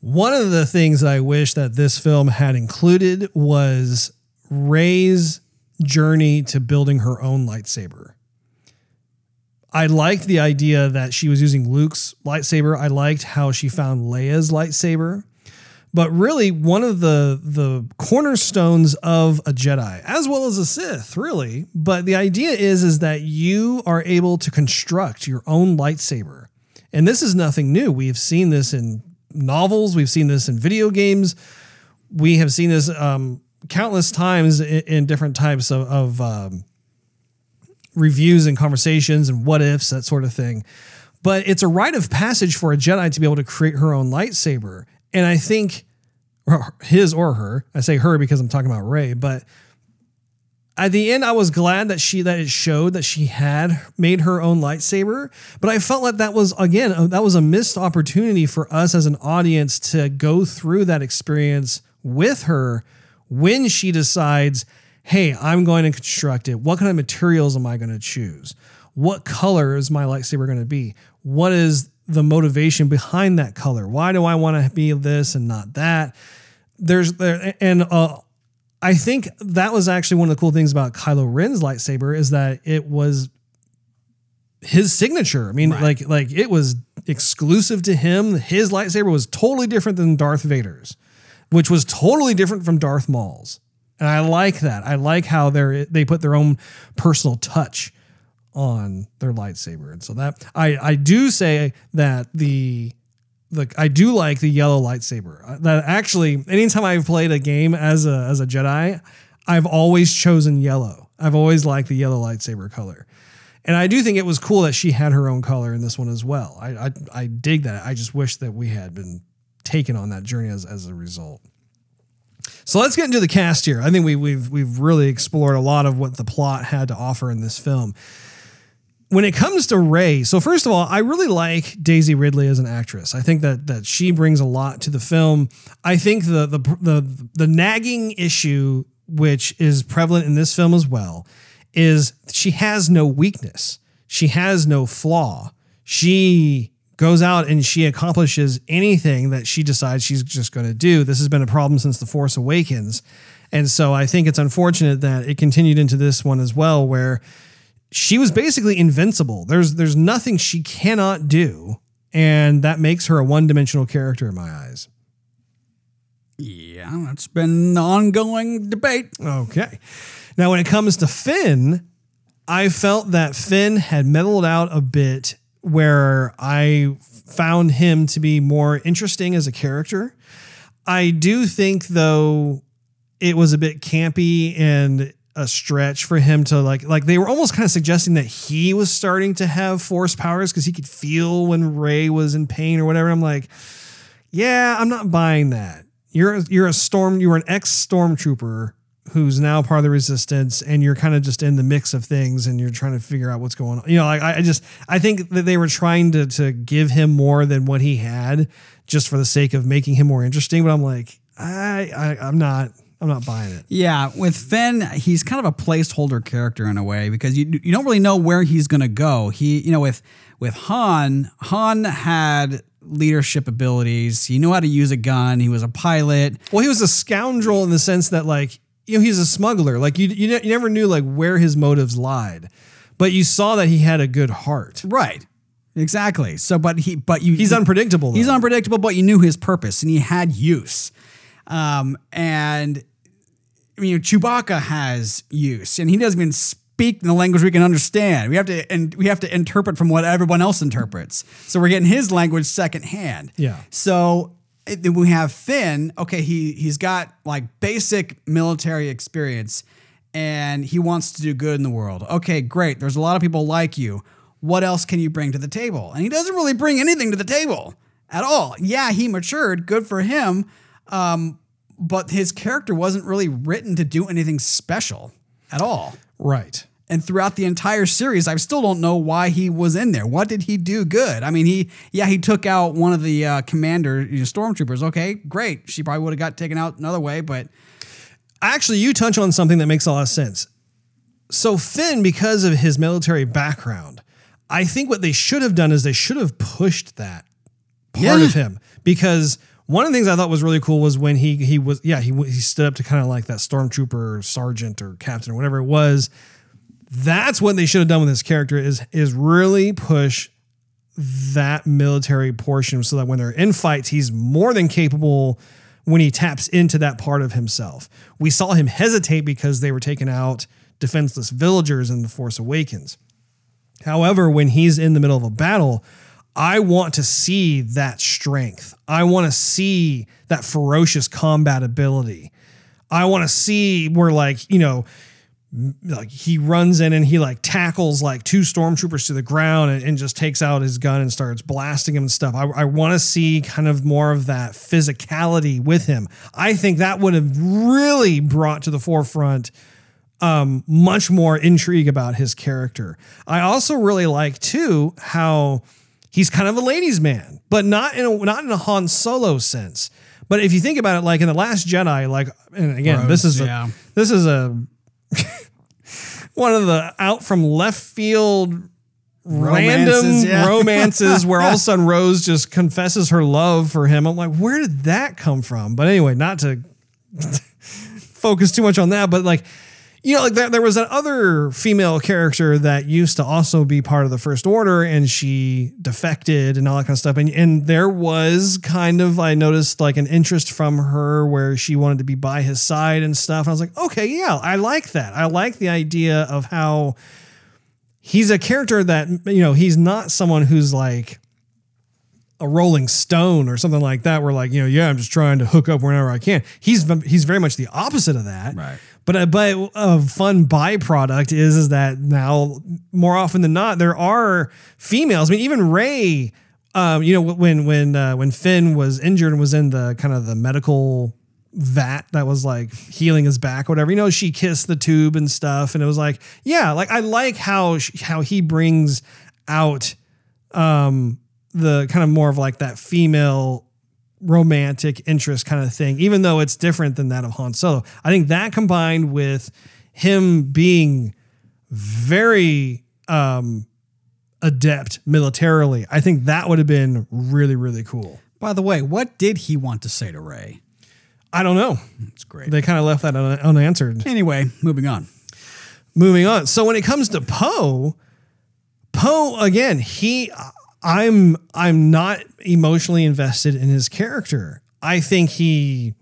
One of the things I wish that this film had included was Rey's journey to building her own lightsaber. I liked the idea that she was using Luke's lightsaber. I liked how she found Leia's lightsaber. But really, one of the the cornerstones of a Jedi, as well as a Sith, really. But the idea is is that you are able to construct your own lightsaber, and this is nothing new. We have seen this in novels. We've seen this in video games. We have seen this um, countless times in, in different types of, of um, reviews and conversations and what ifs, that sort of thing. But it's a rite of passage for a Jedi to be able to create her own lightsaber. And I think his or her, I say her because I'm talking about Rey, but at the end I was glad that she that it showed that she had made her own lightsaber, but I felt like that was again that was a missed opportunity for us as an audience to go through that experience with her when she decides, "Hey, I'm going to construct it. What kind of materials am I going to choose? What color is my lightsaber going to be? What is the motivation behind that color? Why do I want to be this and not that?" There's there and uh I think that was actually one of the cool things about Kylo Ren's lightsaber is that it was his signature. I mean, like like it was exclusive to him. His lightsaber was totally different than Darth Vader's, which was totally different from Darth Maul's. And I like that. I like how they they put their own personal touch on their lightsaber. And so that I I do say that the the I do like the yellow lightsaber. Uh, That actually, anytime I've played a game as a as a Jedi, I've always chosen yellow. I've always liked the yellow lightsaber color, and I do think it was cool that she had her own color in this one as well. I I, I dig that. I just wish that we had been taken on that journey as as a result. So let's get into the cast here. I think we, we've we've really explored a lot of what the plot had to offer in this film when it comes to Rey, so first of all, I really like Daisy Ridley as an actress. I think that that she brings a lot to the film. I think the the the the nagging issue which is prevalent in this film as well is she has no weakness. She has no flaw. She goes out and she accomplishes anything that she decides she's just going to do. This has been a problem since The Force Awakens. And so I think it's unfortunate that it continued into this one as well where she was basically invincible. There's there's nothing she cannot do, and that makes her a one-dimensional character in my eyes. Yeah, that's been the ongoing debate. Okay. Now when it comes to Finn, I felt that Finn had mellowed out a bit where I found him to be more interesting as a character. I do think though it was a bit campy and a stretch for him to like like they were almost kind of suggesting that he was starting to have force powers because he could feel when Rey was in pain or whatever. I'm like, yeah, I'm not buying that. You're you're a storm. You're an ex stormtrooper who's now part of the resistance, and you're kind of just in the mix of things, and you're trying to figure out what's going on. You know, like I, just I think that they were trying to to give him more than what he had, just for the sake of making him more interesting. But I'm like, I, I I'm not I'm not buying it. Yeah, with Finn, he's kind of a placeholder character in a way because you you don't really know where he's going to go. He, you know, with with Han, Han had leadership abilities. He knew how to use a gun. He was a pilot. Well, he was a scoundrel in the sense that like you know he's a smuggler. Like you you, ne- you never knew like where his motives lied, but you saw that he had a good heart. Right. Exactly. So, but he, but you, He's unpredictable. He's unpredictable, but you knew his purpose and he had use. Um, and I mean, Chewbacca has use, and he doesn't even speak in the language we can understand. We have to, and we have to interpret from what everyone else interprets. So we're getting his language secondhand. Yeah. So then we have Finn. Okay, he he's got like basic military experience, and he wants to do good in the world. Okay, great. There's a lot of people like you. what else can you bring to the table? And he doesn't really bring anything to the table at all. Yeah, he matured, good for him. Um, but his character wasn't really written to do anything special at all. Right. And throughout the entire series, I still don't know why he was in there. What did he do good? I mean, he yeah, he took out one of the uh, commander you know, stormtroopers. Okay, great. She probably would have got taken out another way, but Actually, you touch on something that makes a lot of sense. So Finn, because of his military background, I think what they should have done is they should have pushed that part Yeah. of him because one of the things I thought was really cool was when he he was yeah he he stood up to kind of like that stormtrooper sergeant or captain or whatever it was. That's what they should have done with his character is is really push that military portion so that when they're in fights, he's more than capable when he taps into that part of himself. We saw him hesitate because they were taking out defenseless villagers in The Force Awakens. However, when he's in the middle of a battle, I want to see that strength. I want to see that ferocious combat ability. I want to see where, like, you know, like he runs in and he like tackles like two stormtroopers to the ground and, and just takes out his gun and starts blasting him and stuff. I, I want to see kind of more of that physicality with him. I think that would have really brought to the forefront um, much more intrigue about his character. I also really like too how he's kind of a ladies' man, but not in a not in a Han Solo sense. But if you think about it, like in the Last Jedi, like and again, this is yeah. a this is a one of the out from left field random yeah. romances where all of a sudden Rose just confesses her love for him. I'm like, where did that come from? But anyway, not to focus too much on that, but like, you know, like there, there was that other female character that used to also be part of the First Order and she defected and all that kind of stuff. And, and there was kind of, I noticed like an interest from her where she wanted to be by his side and stuff. And I was like, okay, yeah, I like that. I like the idea of how he's a character that, you know, he's not someone who's like, a Rolling Stone or something like that, where like you know, yeah, I'm just trying to hook up whenever I can. He's he's very much the opposite of that. Right. But a, but a fun byproduct is is that now more often than not there are females. I mean, even Rey. Um, you know when when uh, when Finn was injured and was in the kind of the medical vat that was like healing his back or whatever. You know, she kissed the tube and stuff, and it was like, yeah, like I like how sh- how he brings out um the kind of more of like that female romantic interest kind of thing, even though it's different than that of Han Solo. I think that combined with him being very um adept militarily, I think that would have been really, really cool. By the way, what did he want to say to Rey? I don't know. It's great. They kind of left that un- unanswered. Anyway, moving on. moving on. So when it comes to Poe, Poe again, he I'm I'm not emotionally invested in his character. I think he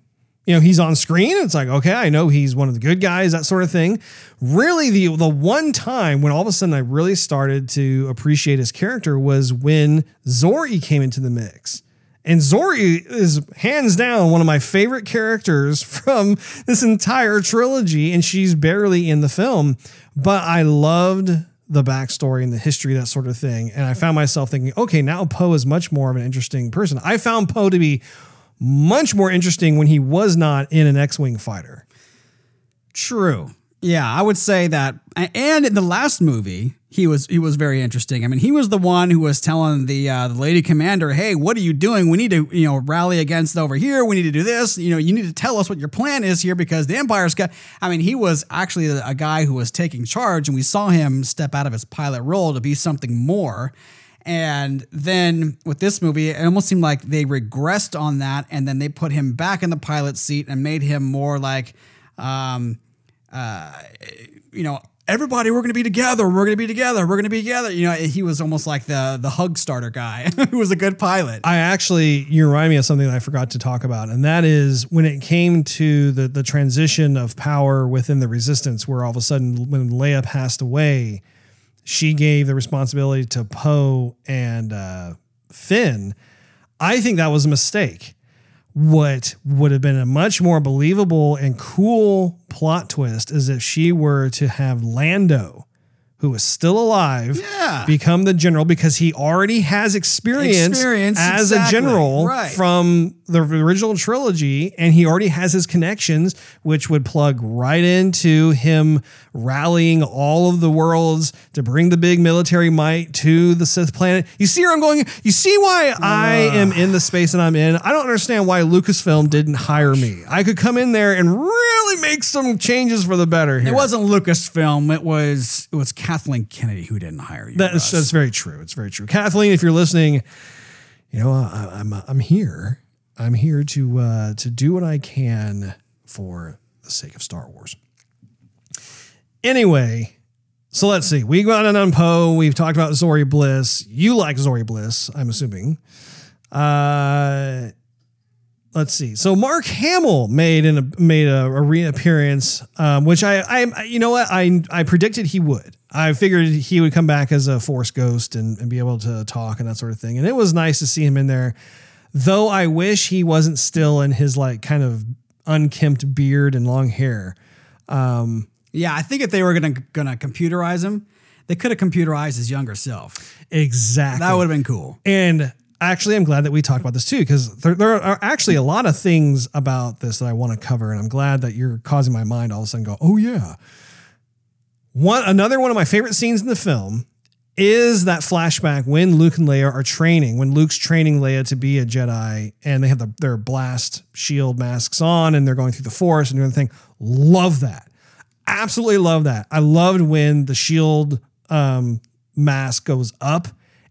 you know, he's on screen. It's like, okay, I know he's one of the good guys, that sort of thing. Really, the the one time when all of a sudden I really started to appreciate his character was when Zorii came into the mix. And Zorii is hands down one of my favorite characters from this entire trilogy, and she's barely in the film. But I loved the backstory and the history, that sort of thing. And I found myself thinking, okay, now Poe is much more of an interesting person. I found Poe to be much more interesting when he was not in an X-wing fighter. True. Yeah, I would say that. And in the last movie, he was he was very interesting. I mean, he was the one who was telling the uh, the lady commander, "Hey, what are you doing? We need to you know rally against over here. We need to do this. You know, you need to tell us what your plan is here because the Empire's got." I mean, he was actually a, guy who was taking charge, and we saw him step out of his pilot role to be something more. And then with this movie, it almost seemed like they regressed on that, and then they put him back in the pilot seat and made him more like. Um, you know, everybody, we're going to be together. We're going to be together. We're going to be together. You know, he was almost like the the hug starter guy who was a good pilot. I actually, you remind me of something that I forgot to talk about, and that is when it came to the the transition of power within the Resistance, where all of a sudden, when Leia passed away, she gave the responsibility to Poe and uh, Finn. I think that was a mistake. What would have been a much more believable and cool plot twist is if she were to have Lando who is still alive Yeah. become the general because he already has experience, Experience, as a general Right. from the original trilogy and he already has his connections which would plug right into him rallying all of the worlds to bring the big military might to the Sith planet. You see where I'm going? You see why I am in the space that I'm in? I don't understand why Lucasfilm didn't hire me. I could come in there and really make some changes for the better here. It wasn't Lucasfilm. It was it was Kathleen Kennedy who didn't hire you. That's, that's very true. It's very true. Kathleen, if you're listening, you know I, I'm I'm here. I'm here to uh, to do what I can for the sake of Star Wars. Anyway, so let's see. We got an unpo. We've talked about Zorii Bliss. You like Zorii Bliss, I'm assuming. Uh, let's see. So Mark Hamill made an made a, a reappearance, um, which I, I, you know what, I I predicted he would. I figured he would come back as a Force ghost and, and be able to talk and that sort of thing. And it was nice to see him in there. Though I wish he wasn't still in his like kind of unkempt beard and long hair. yeah. I think if they were gonna gonna computerize him, they could have computerized his younger self. Exactly. That would have been cool. And actually, I'm glad that we talked about this too, because there, there are actually a lot of things about this that I want to cover. And I'm glad that you're causing my mind all of a sudden go, oh, yeah. One another one of my favorite scenes in the film is that flashback when Luke and Leia are training, when Luke's training Leia to be a Jedi and they have the, their blast shield masks on and they're going through the force and doing the thing. Love that. Absolutely love that. I loved when the shield um, mask goes up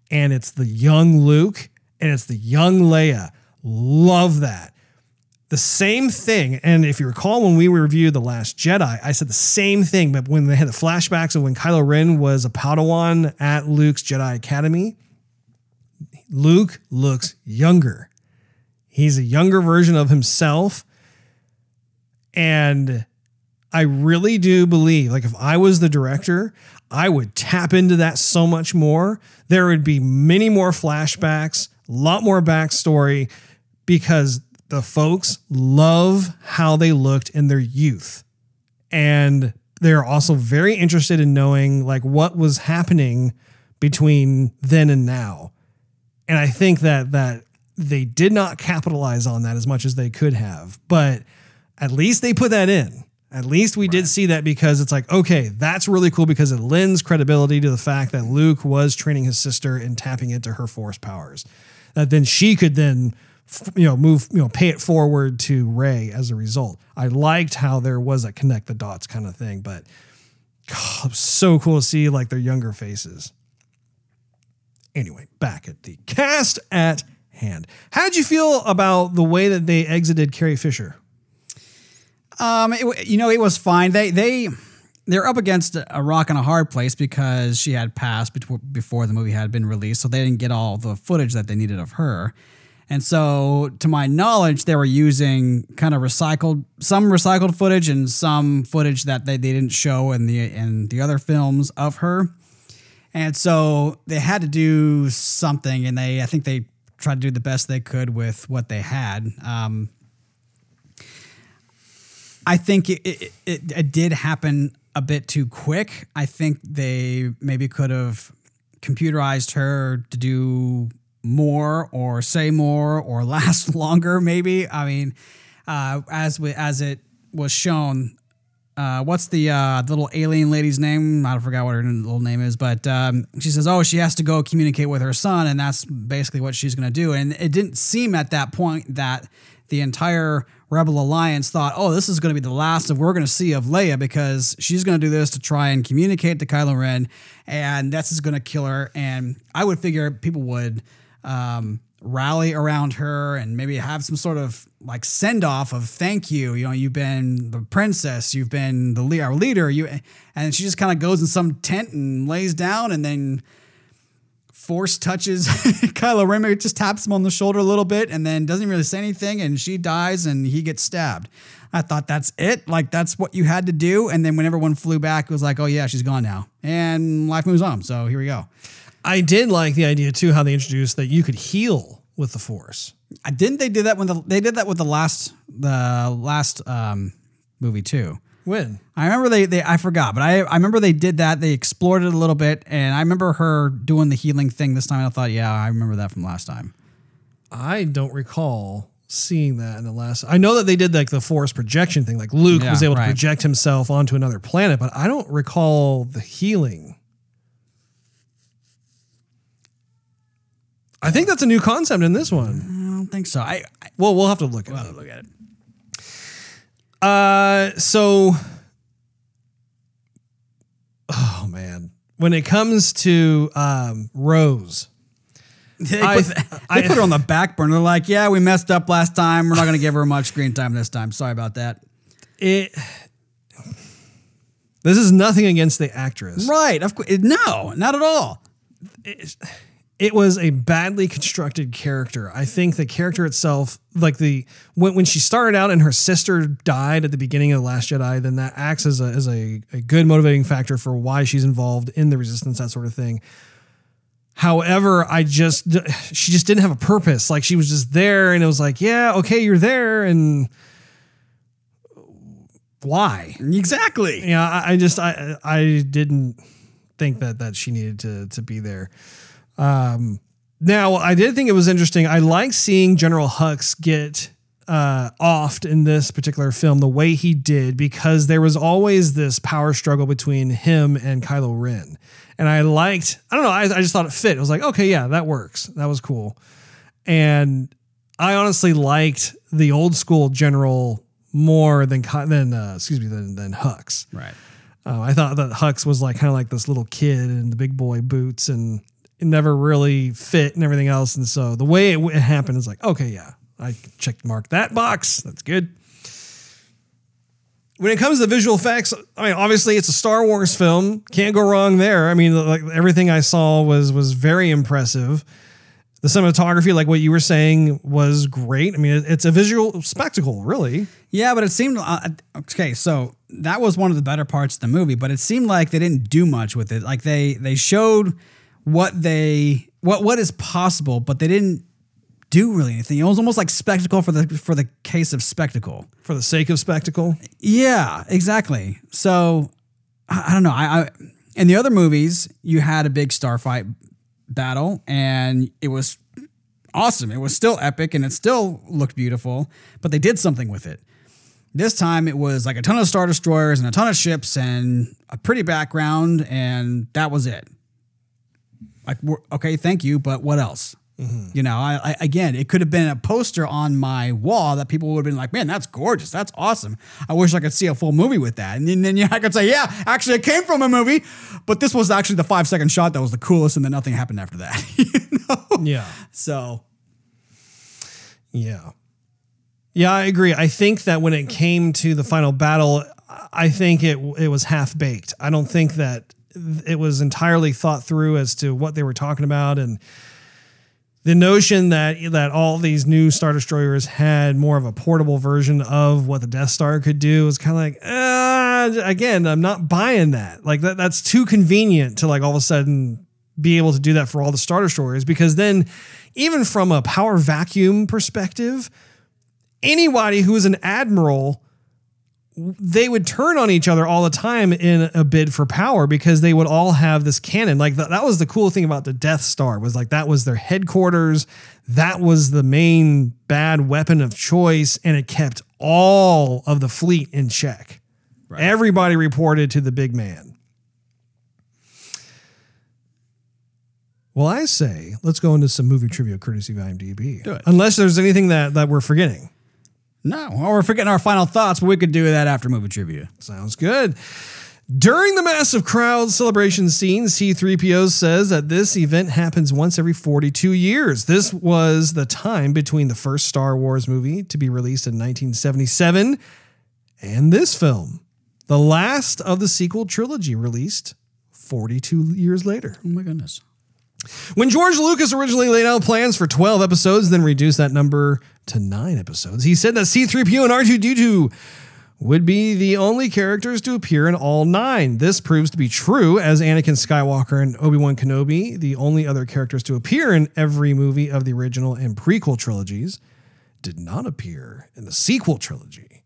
and it's the young Luke and it's the young Leia. Love that. The same thing, and if you recall when we reviewed The Last Jedi, I said the same thing, but when they had the flashbacks of when Kylo Ren was a Padawan at Luke's Jedi Academy, Luke looks younger. He's a younger version of himself. And I really do believe, like, if I was the director, I would tap into that so much more. There would be many more flashbacks, a lot more backstory, because the folks love how they looked in their youth. And they're also very interested in knowing, like, what was happening between then and now. And I think that that they did not capitalize on that as much as they could have, but at least they put that in. At least we did see that because it's like, okay, that's really cool because it lends credibility to the fact that Luke was training his sister and tapping into her force powers. That then she could then, you know, move, you know, pay it forward to Rey as a result. I liked how there was a connect the dots kind of thing, but God, so cool to see like their younger faces. Anyway, back at the cast at hand. How'd you feel about the way that they exited Carrie Fisher? Um, it, you know, it was fine. They they they're up against a rock and a hard place because she had passed before the movie had been released, so they didn't get all the footage that they needed of her. And so, to my knowledge, they were using kind of recycled some recycled footage and some footage that they, they didn't show in the in the other films of her. And so they had to do something, and they I think they tried to do the best they could with what they had. Um, I think it, it, it, it did happen a bit too quick. I think they maybe could have computerized her to do more or say more or last longer. Maybe I mean, uh, as we, as it was shown, uh, what's the uh, little alien lady's name? I forgot what her little name is, but um, she says, "Oh, she has to go communicate with her son," and that's basically what she's going to do. And it didn't seem at that point that the entire Rebel Alliance thought, "Oh, this is going to be the last of we're going to see of Leia because she's going to do this to try and communicate to Kylo Ren, and that's is going to kill her." And I would figure people would. Um, rally around her and maybe have some sort of like send off of thank you. You know, you've been the princess, you've been the our leader. You and she just kind of goes in some tent and lays down, and then Force touches Kylo Ren, just taps him on the shoulder a little bit, and then doesn't really say anything, and she dies, and he gets stabbed. I thought that's it. Like that's what you had to do. And then when everyone flew back, it was like, oh yeah, she's gone now, and life moves on. So here we go. I did like the idea too how they introduced that you could heal with the Force. I didn't they do that when the they did that with the last the last um movie too. When? I remember they, they I forgot, but I, I remember they did that. They explored it a little bit, and I remember her doing the healing thing this time. I thought, yeah, I remember that from last time. I don't recall seeing that in the last. I know that they did like the force projection thing, like Luke Yeah, was able right. to project himself onto another planet, but I don't recall the healing. I think that's a new concept in this one. I don't think so. I, I Well, we'll have to look at we'll have to look at it. Uh, so, oh man, when it comes to um, Rose, They, I- put, they I- put her on the back burner. They're like, yeah, we messed up last time. We're not going to give her much screen time this time. Sorry about that. it. This is nothing against the actress. Right. Of course. No, not at all. it was a badly constructed character. I think the character itself, like the when, when she started out and her sister died at the beginning of the Last Jedi, then that acts as a as a, a good motivating factor for why she's involved in the Resistance, that sort of thing. However, I just she just didn't have a purpose. Like she was just there, and it was like, yeah, okay, you're there, and why? Exactly. Yeah, I, I just I I didn't think that that she needed to to be there. Um, now I did think it was interesting. I like seeing General Hux get uh, offed in this particular film the way he did because there was always this power struggle between him and Kylo Ren, and I liked. I don't know. I, I just thought it fit. It was like, okay, yeah, that works. That was cool, and I honestly liked the old school General more than than uh, excuse me than than Hux. Right. Uh, I thought that Hux was like kind of like this little kid in the big boy boots and it never really fit and everything else. And so the way it, it happened is like, okay, yeah, I checked mark that box. That's good. When it comes to visual effects, I mean, obviously it's a Star Wars film. Can't go wrong there. I mean, like everything I saw was was very impressive. The cinematography, like what you were saying, was great. I mean, it's a visual spectacle, really. Yeah, but it seemed uh, okay. So that was one of the better parts of the movie, but it seemed like they didn't do much with it. Like they they showed what they what what is possible, but they didn't do really anything. It was almost like spectacle for the for the case of spectacle. For the sake of spectacle, Yeah, exactly. So I, I don't know. I, I in the other movies you had a big starfight battle and it was awesome. It was still epic and it still looked beautiful, but they did something with it. This time it was like a ton of star destroyers and a ton of ships and a pretty background and that was it. Like okay, thank you, but what else? Mm-hmm. You know, I, I again, it could have been a poster on my wall that people would have been like, "Man, that's gorgeous. That's awesome. I wish I could see a full movie with that." And then, then yeah, I could say, "Yeah, actually, it came from a movie, but this was actually the five second shot that was the coolest, and then nothing happened after that." you know? yeah. So Yeah. Yeah, I agree. I think that when it came to the final battle, I think it it was half baked. I don't think that it was entirely thought through as to what they were talking about and the notion that that all these new star destroyers had more of a portable version of what the Death Star could do was kind of like uh, again I'm not buying that. Like that that's too convenient to like all of a sudden be able to do that for all the star destroyers because then even from a power vacuum perspective anybody who is an admiral they would turn on each other all the time in a bid for power because they would all have this cannon. Like that, that was the cool thing about the Death Star was like that was their headquarters. That was the main bad weapon of choice, and it kept all of the fleet in check. Everybody reported to the big man. Well, I say let's go into some movie trivia courtesy of IMDb. Do it. Unless there's anything that that we're forgetting. No, well, we're forgetting our final thoughts, but we could do that after movie trivia. Sounds good. During the massive crowd celebration scene, C3PO says that this event happens once every 42 years. This was the time between the first Star Wars movie to be released in 1977 and this film, the last of the sequel trilogy released 42 years later. Oh my goodness. When George Lucas originally laid out plans for 12 episodes, then reduced that number to nine episodes, he said that C3PO and R2D2 would be the only characters to appear in all nine. This proves to be true, as Anakin Skywalker and Obi Wan Kenobi, the only other characters to appear in every movie of the original and prequel trilogies, did not appear in the sequel trilogy.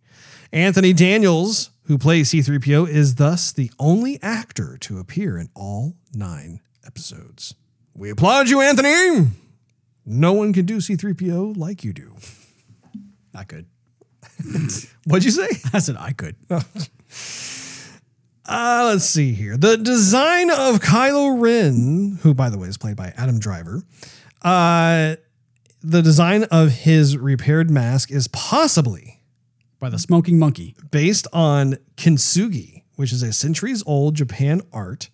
Anthony Daniels, who plays C3PO, is thus the only actor to appear in all nine episodes. We applaud you, Anthony. No one can do C3PO like you do. I could. What'd you say? I said I could. Uh, let's see here. The design of Kylo Ren, who by the way is played by Adam Driver, uh, the design of his repaired mask is possibly By the smoking monkey. based on kintsugi, which is a centuries old Japan art,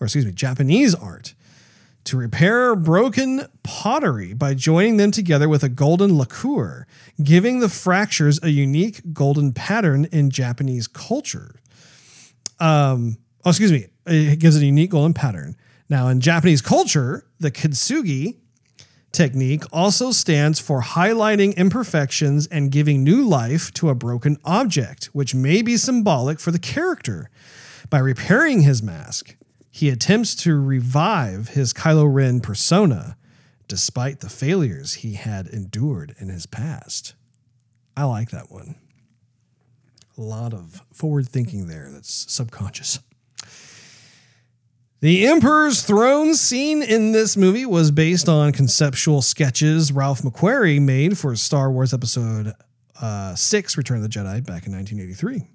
or excuse me, Japanese art, to repair broken pottery by joining them together with a golden lacquer, giving the fractures a unique golden pattern in Japanese culture. Um, oh, excuse me, it gives it a unique golden pattern. Now, in Japanese culture, the kintsugi technique also stands for highlighting imperfections and giving new life to a broken object, which may be symbolic for the character. By repairing his mask, he attempts to revive his Kylo Ren persona despite the failures he had endured in his past. I like that one. A lot of forward thinking there that's subconscious. The Emperor's Throne scene in this movie was based on conceptual sketches Ralph McQuarrie made for Star Wars Episode uh, 6 Return of the Jedi back in 1983.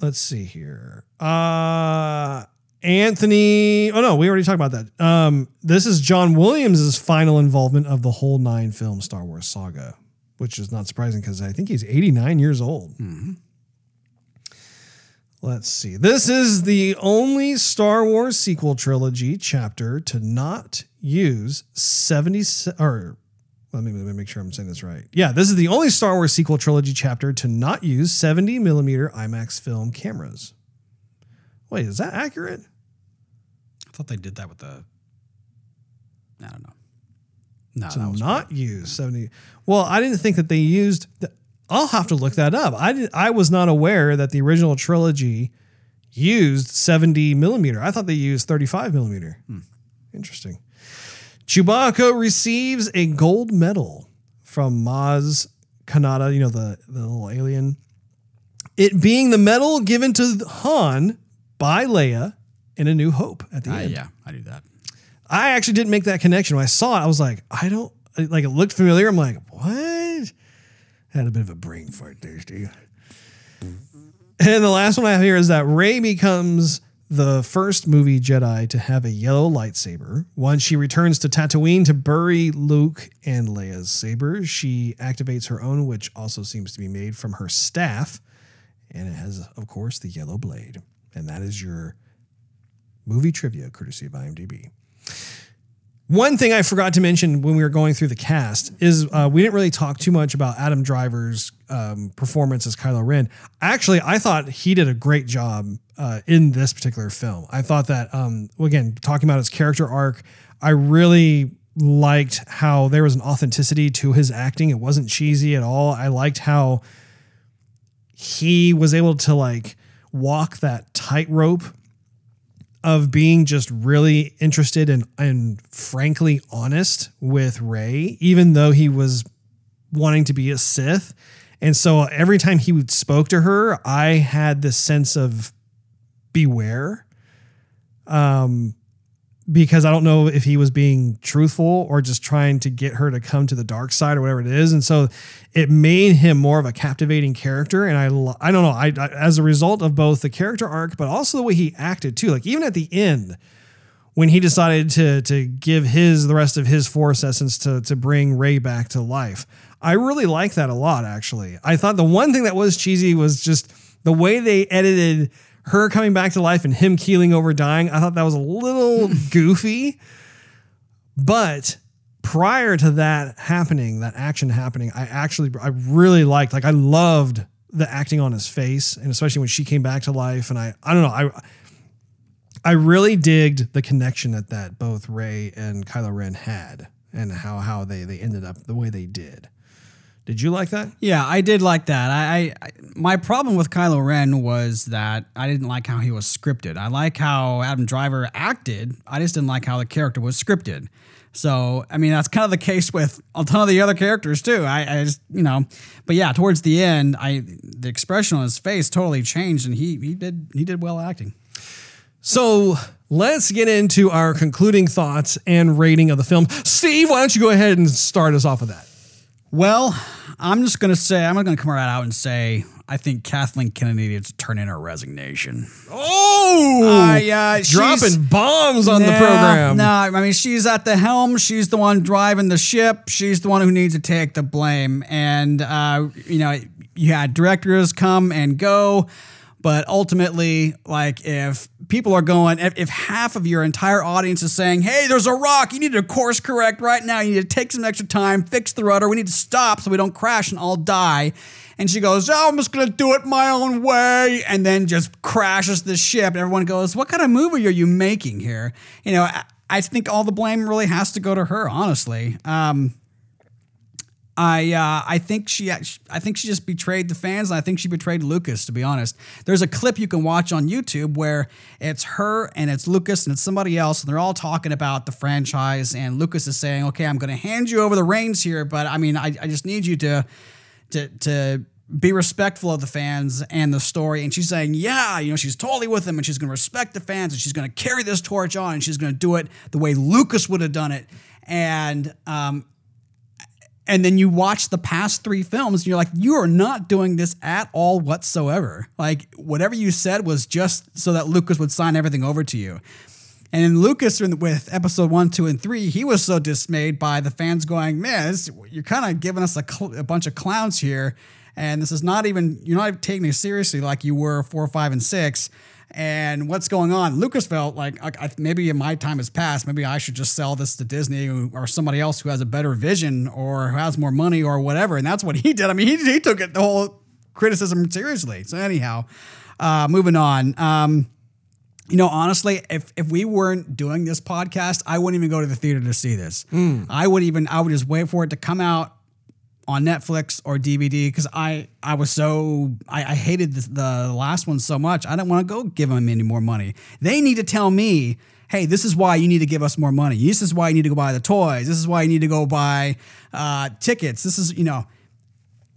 Let's see here. Uh, Anthony. Oh, no, we already talked about that. Um, this is John Williams' final involvement of the whole nine film Star Wars saga, which is not surprising because I think he's 89 years old. Let's see. This is the only Star Wars sequel trilogy chapter to not use 70 or let me, let me make sure I'm saying this right. Yeah, this is the only Star Wars sequel trilogy chapter to not use 70 millimeter IMAX film cameras. Wait, is that accurate? I thought they did that with the. I don't know. No, to not use 70 well i didn't think that they used the, i'll have to look that up i did, i was not aware that the original trilogy used 70 millimeter i thought they used 35 millimeter hmm. interesting chewbacca receives a gold medal from maz kanata you know the, the little alien it being the medal given to han by leia in a new hope at the Ah, end yeah, I do that. I actually didn't make that connection. When I saw it, I was like, I don't like it looked familiar. I'm like, what? Had a bit of a brain fart there, Steve. And the last one I have here is that Rey becomes the first movie Jedi to have a yellow lightsaber. Once she returns to Tatooine to bury Luke and Leia's sabers, she activates her own, which also seems to be made from her staff. And it has, of course, the yellow blade. And that is your movie trivia, courtesy of IMDb. One thing I forgot to mention when we were going through the cast is uh, we didn't really talk too much about Adam Driver's um, performance as Kylo Ren. Actually, I thought he did a great job uh, in this particular film. I thought that, um, again, talking about his character arc, I really liked how there was an authenticity to his acting. It wasn't cheesy at all. I liked how he was able to like walk that tightrope of being just really interested and and frankly honest with Rey, even though he was wanting to be a Sith. And so every time he would spoke to her, I had this sense of beware. Um because I don't know if he was being truthful or just trying to get her to come to the dark side or whatever it is. And so it made him more of a captivating character. And I, I don't know, I, I as a result of both the character arc, but also the way he acted too. Like even at the end, when he decided to to give his the rest of his force essence to to bring Rey back to life, I really like that a lot. Actually, I thought the one thing that was cheesy was just the way they edited her coming back to life and him keeling over dying. I thought that was a little goofy. But prior to that happening, that action happening, I actually I really liked like I loved the acting on his face and especially when she came back to life and I I don't know, I I really digged the connection that that both Rey and Kylo Ren had and how how they they ended up the way they did. Did you like that? Yeah, I did like that. I, I, I my problem with Kylo Ren was that I didn't like how he was scripted. I like how Adam Driver acted. I just didn't like how the character was scripted. So, I mean, that's kind of the case with a ton of the other characters too. I, I just, you know, but yeah, towards the end, I the expression on his face totally changed, and he he did he did well acting. So let's get into our concluding thoughts and rating of the film. Steve, why don't you go ahead and start us off with that? Well, I'm just gonna say I'm gonna come right out and say I think Kathleen Kennedy needs to turn in her resignation. Oh, uh, she's- dropping bombs on the program. No, I mean she's at the helm. She's the one driving the ship. She's the one who needs to take the blame. And uh, you know, you had directors come and go, but ultimately, like if people are going, if, if half of your entire audience is saying, "Hey, there's a rock. You need to course correct right now. You need to take some extra time, fix the rudder. We need to stop so we don't crash and all die." And she goes, Oh, I'm just gonna do it my own way, and then just crashes the ship. And everyone goes, What kind of movie are you making here? You know, I, I think all the blame really has to go to her, honestly. Um, I uh, I think she I think she just betrayed the fans and I think she betrayed Lucas to be honest. There's a clip you can watch on YouTube where it's her and it's Lucas and it's somebody else and they're all talking about the franchise and Lucas is saying, "Okay, I'm going to hand you over the reins here, but I mean, I, I just need you to to to be respectful of the fans and the story." And she's saying, "Yeah, you know, she's totally with them and she's going to respect the fans and she's going to carry this torch on and she's going to do it the way Lucas would have done it." And um, and then you watch the past three films and you're like you are not doing this at all whatsoever. Like whatever you said was just so that lucas would sign everything over to you. And then lucas with episode one two and three he was so dismayed by the fans going man you're kind of giving us a, cl- a bunch of clowns here. And this is not even you're not even taking it seriously like you were four five and six and what's going on? Lucas felt like I, I- maybe my time has passed. Maybe I should just sell this to Disney or somebody else who has a better vision or who has more money or whatever. And that's what he did. I mean, he, he took it the whole criticism seriously. So anyhow, uh, moving on. Um, you know, honestly, if if we weren't doing this podcast, I wouldn't even go to the theater to see this. I would even I would just wait for it to come out on Netflix or DVD because I I was so I, I hated the, the last one so much. I didn't want to go give them any more money. They need to tell me, hey, this is why you need to give us more money. This is why you need to go buy the toys. This is why you need to go buy uh, tickets. This is you know,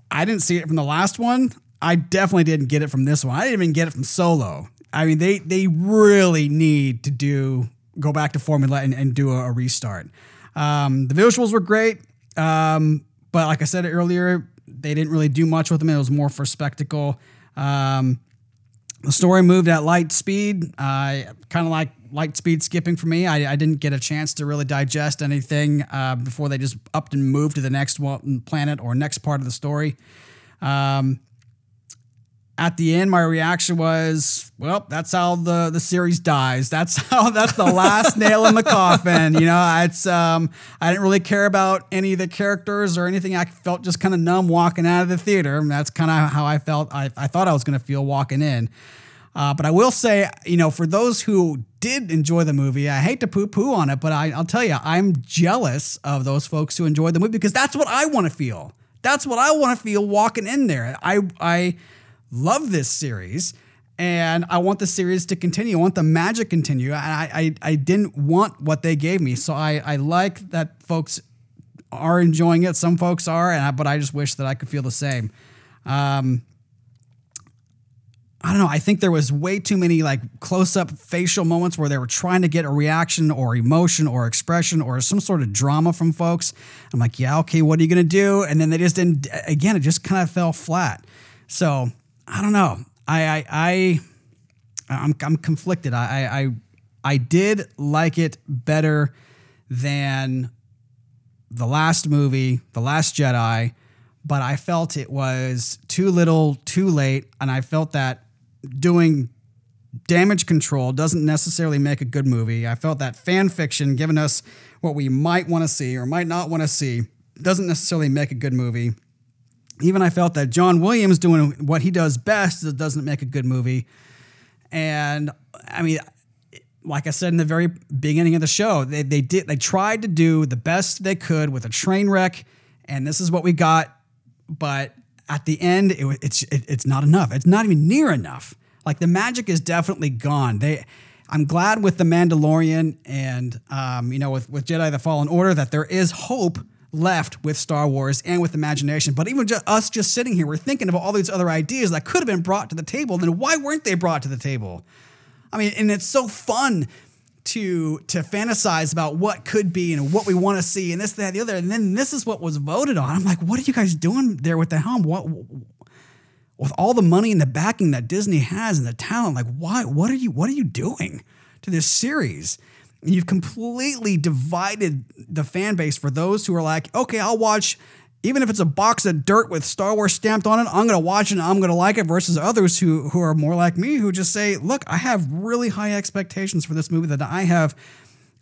I didn't see it from the last one. I definitely didn't get it from this one. I didn't even get it from Solo. I mean, they they really need to do go back to formula and, and do a, a restart. Um, the visuals were great, um, but like I said earlier, they didn't really do much with them. It was more for spectacle. Um, the story moved at light speed, uh, kind of like light speed skipping for me. I, I didn't get a chance to really digest anything uh, before they just upped and moved to the next planet or next part of the story. Um, at the end, my reaction was, well, that's how the, the series dies. That's how that's the last nail in the coffin. You know, it's um, I didn't really care about any of the characters or anything. I felt just kind of numb walking out of the theater. And that's kind of how I felt. I, I thought I was going to feel walking in. Uh, but I will say, you know, for those who did enjoy the movie, I hate to poo poo on it, but I, I'll tell you, I'm jealous of those folks who enjoyed the movie because that's what I want to feel. That's what I want to feel walking in there. I, I love this series and I want the series to continue. I want the magic continue. And I, I, I didn't want what they gave me. So I, I like that folks are enjoying it. Some folks are, and I, but I just wish that I could feel the same. Um, I don't know. I think there was way too many like close up facial moments where they were trying to get a reaction or emotion or expression or some sort of drama from folks. I'm like, yeah, okay, what are you to do? And then they just didn't, again, it just kind of fell flat. So I don't know. I, I, I, I'm, I'm conflicted. I, I, I, I did like it better than the last movie, The Last Jedi, but I felt it was too little, too late, and I felt that doing damage control doesn't necessarily make a good movie. I felt that fan fiction giving us what we might want to see or might not want to see doesn't necessarily make a good movie. Even I felt that John Williams doing what he does best doesn't make a good movie. And I mean, like I said in the very beginning of the show, they, they did they tried to do the best they could with a train wreck, and this is what we got. But at the end, it, it's it, it's not enough. It's not even near enough. Like the magic is definitely gone. They, I'm glad with the Mandalorian and um, you know with with Jedi: The Fallen Order that there is hope left with Star Wars and with imagination. But even just us just sitting here, we're thinking of all these other ideas that could have been brought to the table. Then why weren't they brought to the table? I mean, and it's so fun to to fantasize about what could be and what we want to see and this, that, the other. And then this is what was voted on. I'm like, what are you guys doing there with the helm? What with all the money and the backing that Disney has and the talent, like why what are you what are you doing to this series? You've completely divided the fan base for those who are like, okay, I'll watch even if it's a box of dirt with Star Wars stamped on it, I'm gonna watch it and I'm gonna like it versus others who who are more like me who just say, look, I have really high expectations for this movie that I have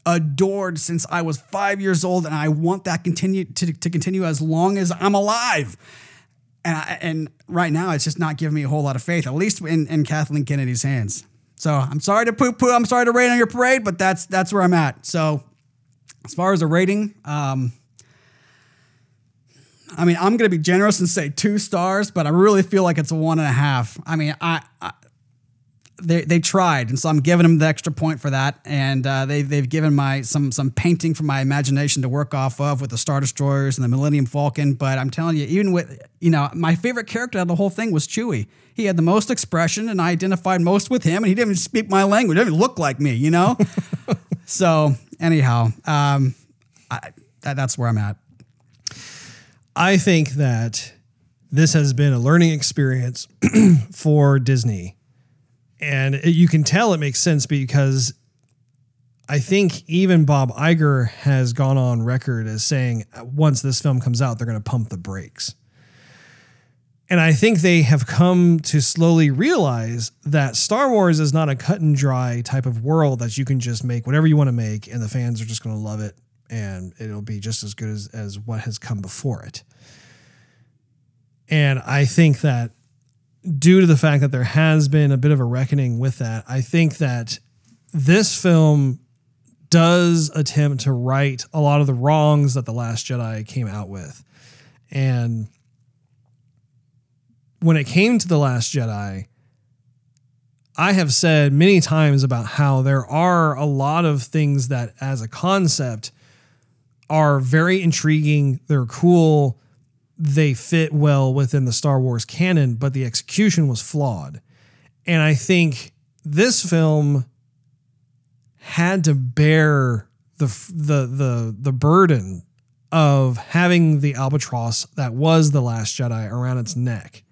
adored since I was five years old, and I want that continue to, to continue as long as I'm alive. And I, and right now, it's just not giving me a whole lot of faith, at least in, in Kathleen Kennedy's hands. So I'm sorry to poo poo. I'm sorry to rain on your parade, but that's that's where I'm at. So as far as a rating, um, I mean, I'm going to be generous and say two stars, but I really feel like it's a one and a half. I mean, I, I they, they tried, and so I'm giving them the extra point for that. And uh, they they've given my some some painting for my imagination to work off of with the Star Destroyers and the Millennium Falcon. But I'm telling you, even with you know my favorite character out of the whole thing was Chewie. He had the most expression, and I identified most with him. And he didn't even speak my language; he didn't even look like me, you know. so anyhow, um, I, that, that's where I'm at. I think that this has been a learning experience for Disney. And it- you can tell it makes sense because I think even Bob Iger has gone on record as saying uh, once this film comes out, they're going to pump the brakes. And I think they have come to slowly realize that Star Wars is not a cut and dry type of world that you can just make whatever you want to make and the fans are just going to love it and it'll be just as good as, as what has come before it. And I think that due to the fact that there has been a bit of a reckoning with that, I think that this film does attempt to right a lot of the wrongs that The Last Jedi came out with. And when it came to The Last Jedi, I have said many times about how there are a lot of things that, as a concept, are very intriguing. They're cool. They fit well within the Star Wars canon, but the execution was flawed. And I think this film had to bear the the the the burden of having the albatross that was the last Jedi around its neck.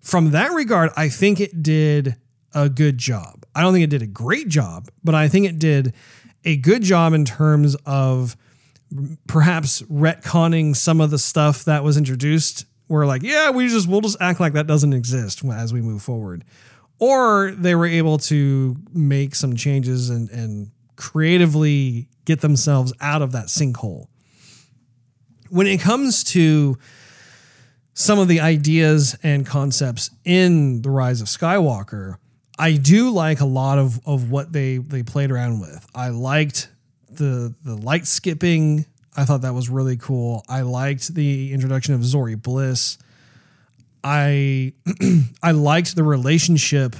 From that regard, I think it did a good job. I don't think it did a great job, but I think it did a good job in terms of perhaps retconning some of the stuff that was introduced. We're like, yeah, we just we'll just act like that doesn't exist as we move forward. Or they were able to make some changes and, and creatively get themselves out of that sinkhole. When it comes to some of the ideas and concepts in The Rise of Skywalker, I do like a lot of, of what they, they played around with. I liked the the light skipping. I thought that was really cool. I liked the introduction of Zorii Bliss. I I liked the relationship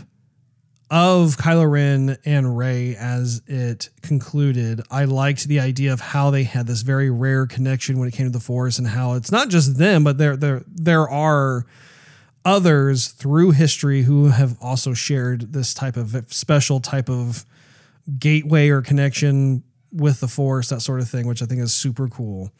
of Kylo Ren and Rey as it concluded. I liked the idea of how they had this very rare connection when it came to the Force and how it's not just them, but there there there are others through history who have also shared this type of special type of gateway or connection with the force that sort of thing which i think is super cool.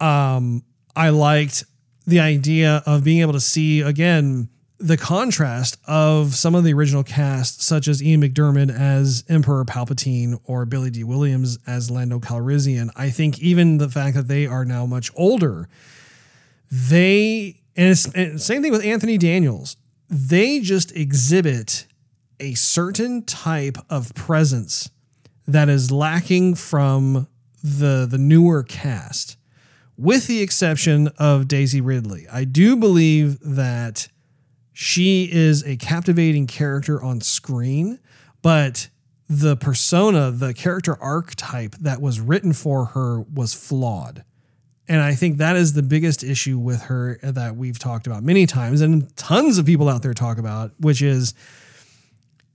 Um i liked the idea of being able to see again the contrast of some of the original cast such as ian mcdiarmid as emperor palpatine or billy dee williams as lando calrissian. I think even the fact that they are now much older they and, it's, and same thing with anthony daniels they just exhibit a certain type of presence that is lacking from the the newer cast with the exception of Daisy Ridley. I do believe that she is a captivating character on screen, but the persona, the character archetype that was written for her was flawed. And I think that is the biggest issue with her that we've talked about many times and tons of people out there talk about, which is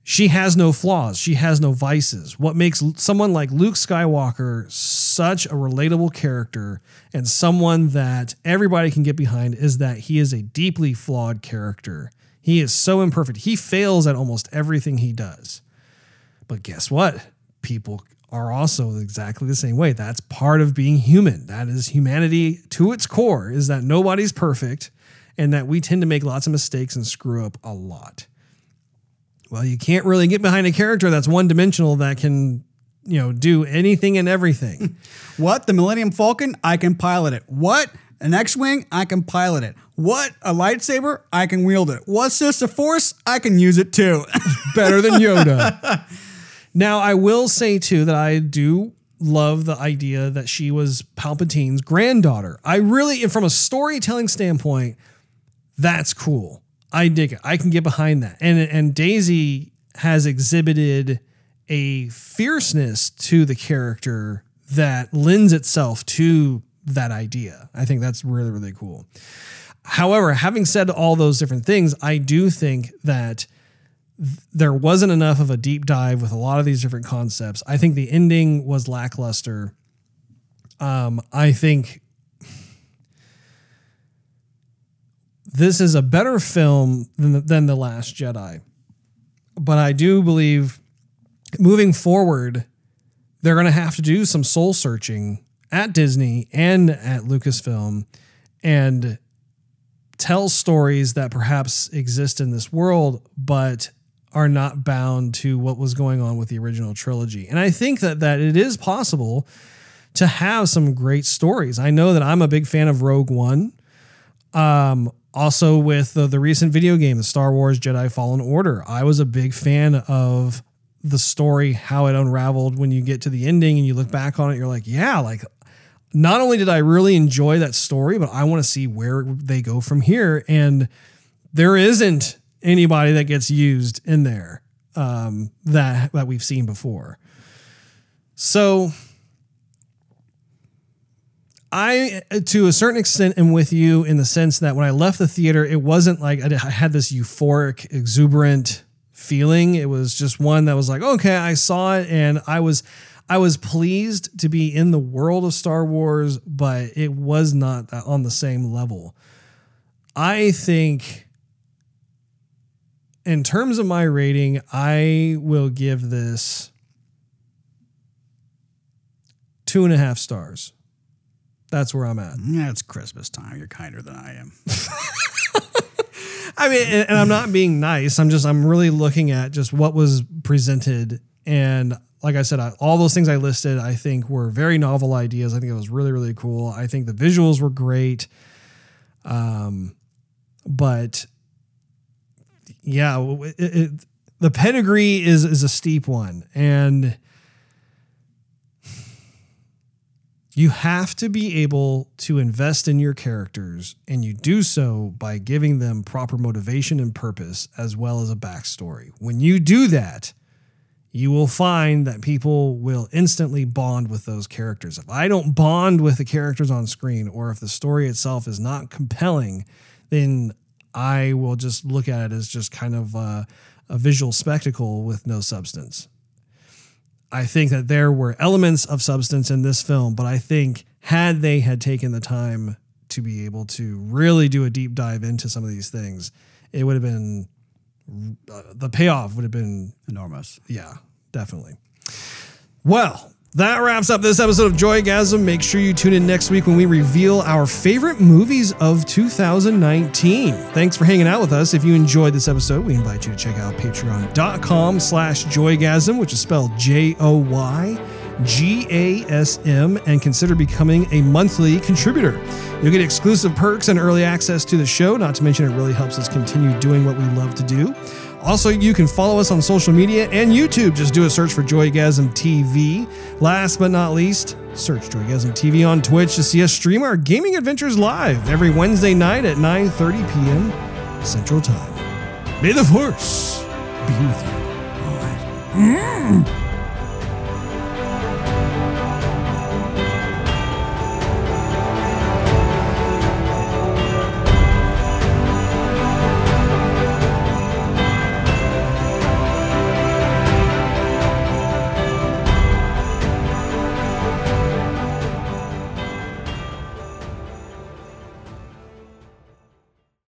she has no flaws. She has no vices. What makes someone like Luke Skywalker such a relatable character and someone that everybody can get behind is that he is a deeply flawed character. He is so imperfect. He fails at almost everything he does. But guess what? People are also exactly the same way. That's part of being human. That is humanity to its core is that nobody's perfect and that we tend to make lots of mistakes and screw up a lot. Well, you can't really get behind a character that's one dimensional that can, you know, do anything and everything. What? The Millennium Falcon? I can pilot it. What? An X Wing? I can pilot it. What? A lightsaber? I can wield it. What's this? A force? I can use it too. Better than Yoda. now, I will say too that I do love the idea that she was Palpatine's granddaughter. I really, and from a storytelling standpoint, that's cool. I dig it. I can get behind that. And and Daisy has exhibited a fierceness to the character that lends itself to that idea. I think that's really really cool. However, having said all those different things, I do think that th- there wasn't enough of a deep dive with a lot of these different concepts. I think the ending was lackluster. Um, I think this is a better film than the, than the Last Jedi, but I do believe moving forward, they're going to have to do some soul searching at Disney and at Lucasfilm, and tell stories that perhaps exist in this world, but are not bound to what was going on with the original trilogy. And I think that that it is possible to have some great stories. I know that I'm a big fan of Rogue One. Um, also with the, the recent video game, the Star Wars Jedi Fallen Order, I was a big fan of the story, how it unraveled when you get to the ending and you look back on it, you're like, yeah, like not only did I really enjoy that story, but I want to see where they go from here. And there isn't anybody that gets used in there um, that that we've seen before. So I, uh, to a certain extent, am with you in the sense that when I left the theater, it wasn't like I had this euphoric, exuberant feeling. It was just one that was like, okay, I saw it and I was I was pleased to be in the world of Star Wars, but it was not on the same level. I think in terms of my rating, I will give this two and a half stars. That's where I'm at. Yeah, it's Christmas time. You're kinder than I am. I mean, and, and I'm not being nice. I'm just, I'm really looking at just what was presented. And like I said, I, all those things I listed, I think were very novel ideas. I think it was really, really cool. I think the visuals were great. Um, but yeah, it, it, the pedigree is is a steep one, and you have to be able to invest in your characters, and you do so by giving them proper motivation and purpose, as well as a backstory. When you do that, you will find that people will instantly bond with those characters. If I don't bond with the characters on screen, or if the story itself is not compelling, then I will just look at it as just kind of a, a visual spectacle with no substance. I think that there were elements of substance in this film, but I think had they had taken the time to be able to really do a deep dive into some of these things, it would have been uh, the payoff would have been Enormous. yeah, definitely. Well, that wraps up this episode of Joygasm. Make sure you tune in next week when we reveal our favorite movies of 2019. Thanks for hanging out with us. If you enjoyed this episode, we invite you to check out patreon.com slash joygasm, which is spelled J-O-Y G-A-S-M, and consider becoming a monthly contributor. You'll get exclusive perks and early access to the show, not to mention it really helps us continue doing what we love to do. Also, you can follow us on social media and YouTube. Just do a search for Joygasm TV. Last but not least, search Joygasm TV on Twitch to see us stream our gaming adventures live every Wednesday night at 9:30 p.m. Central Time. May the Force be with you. All right.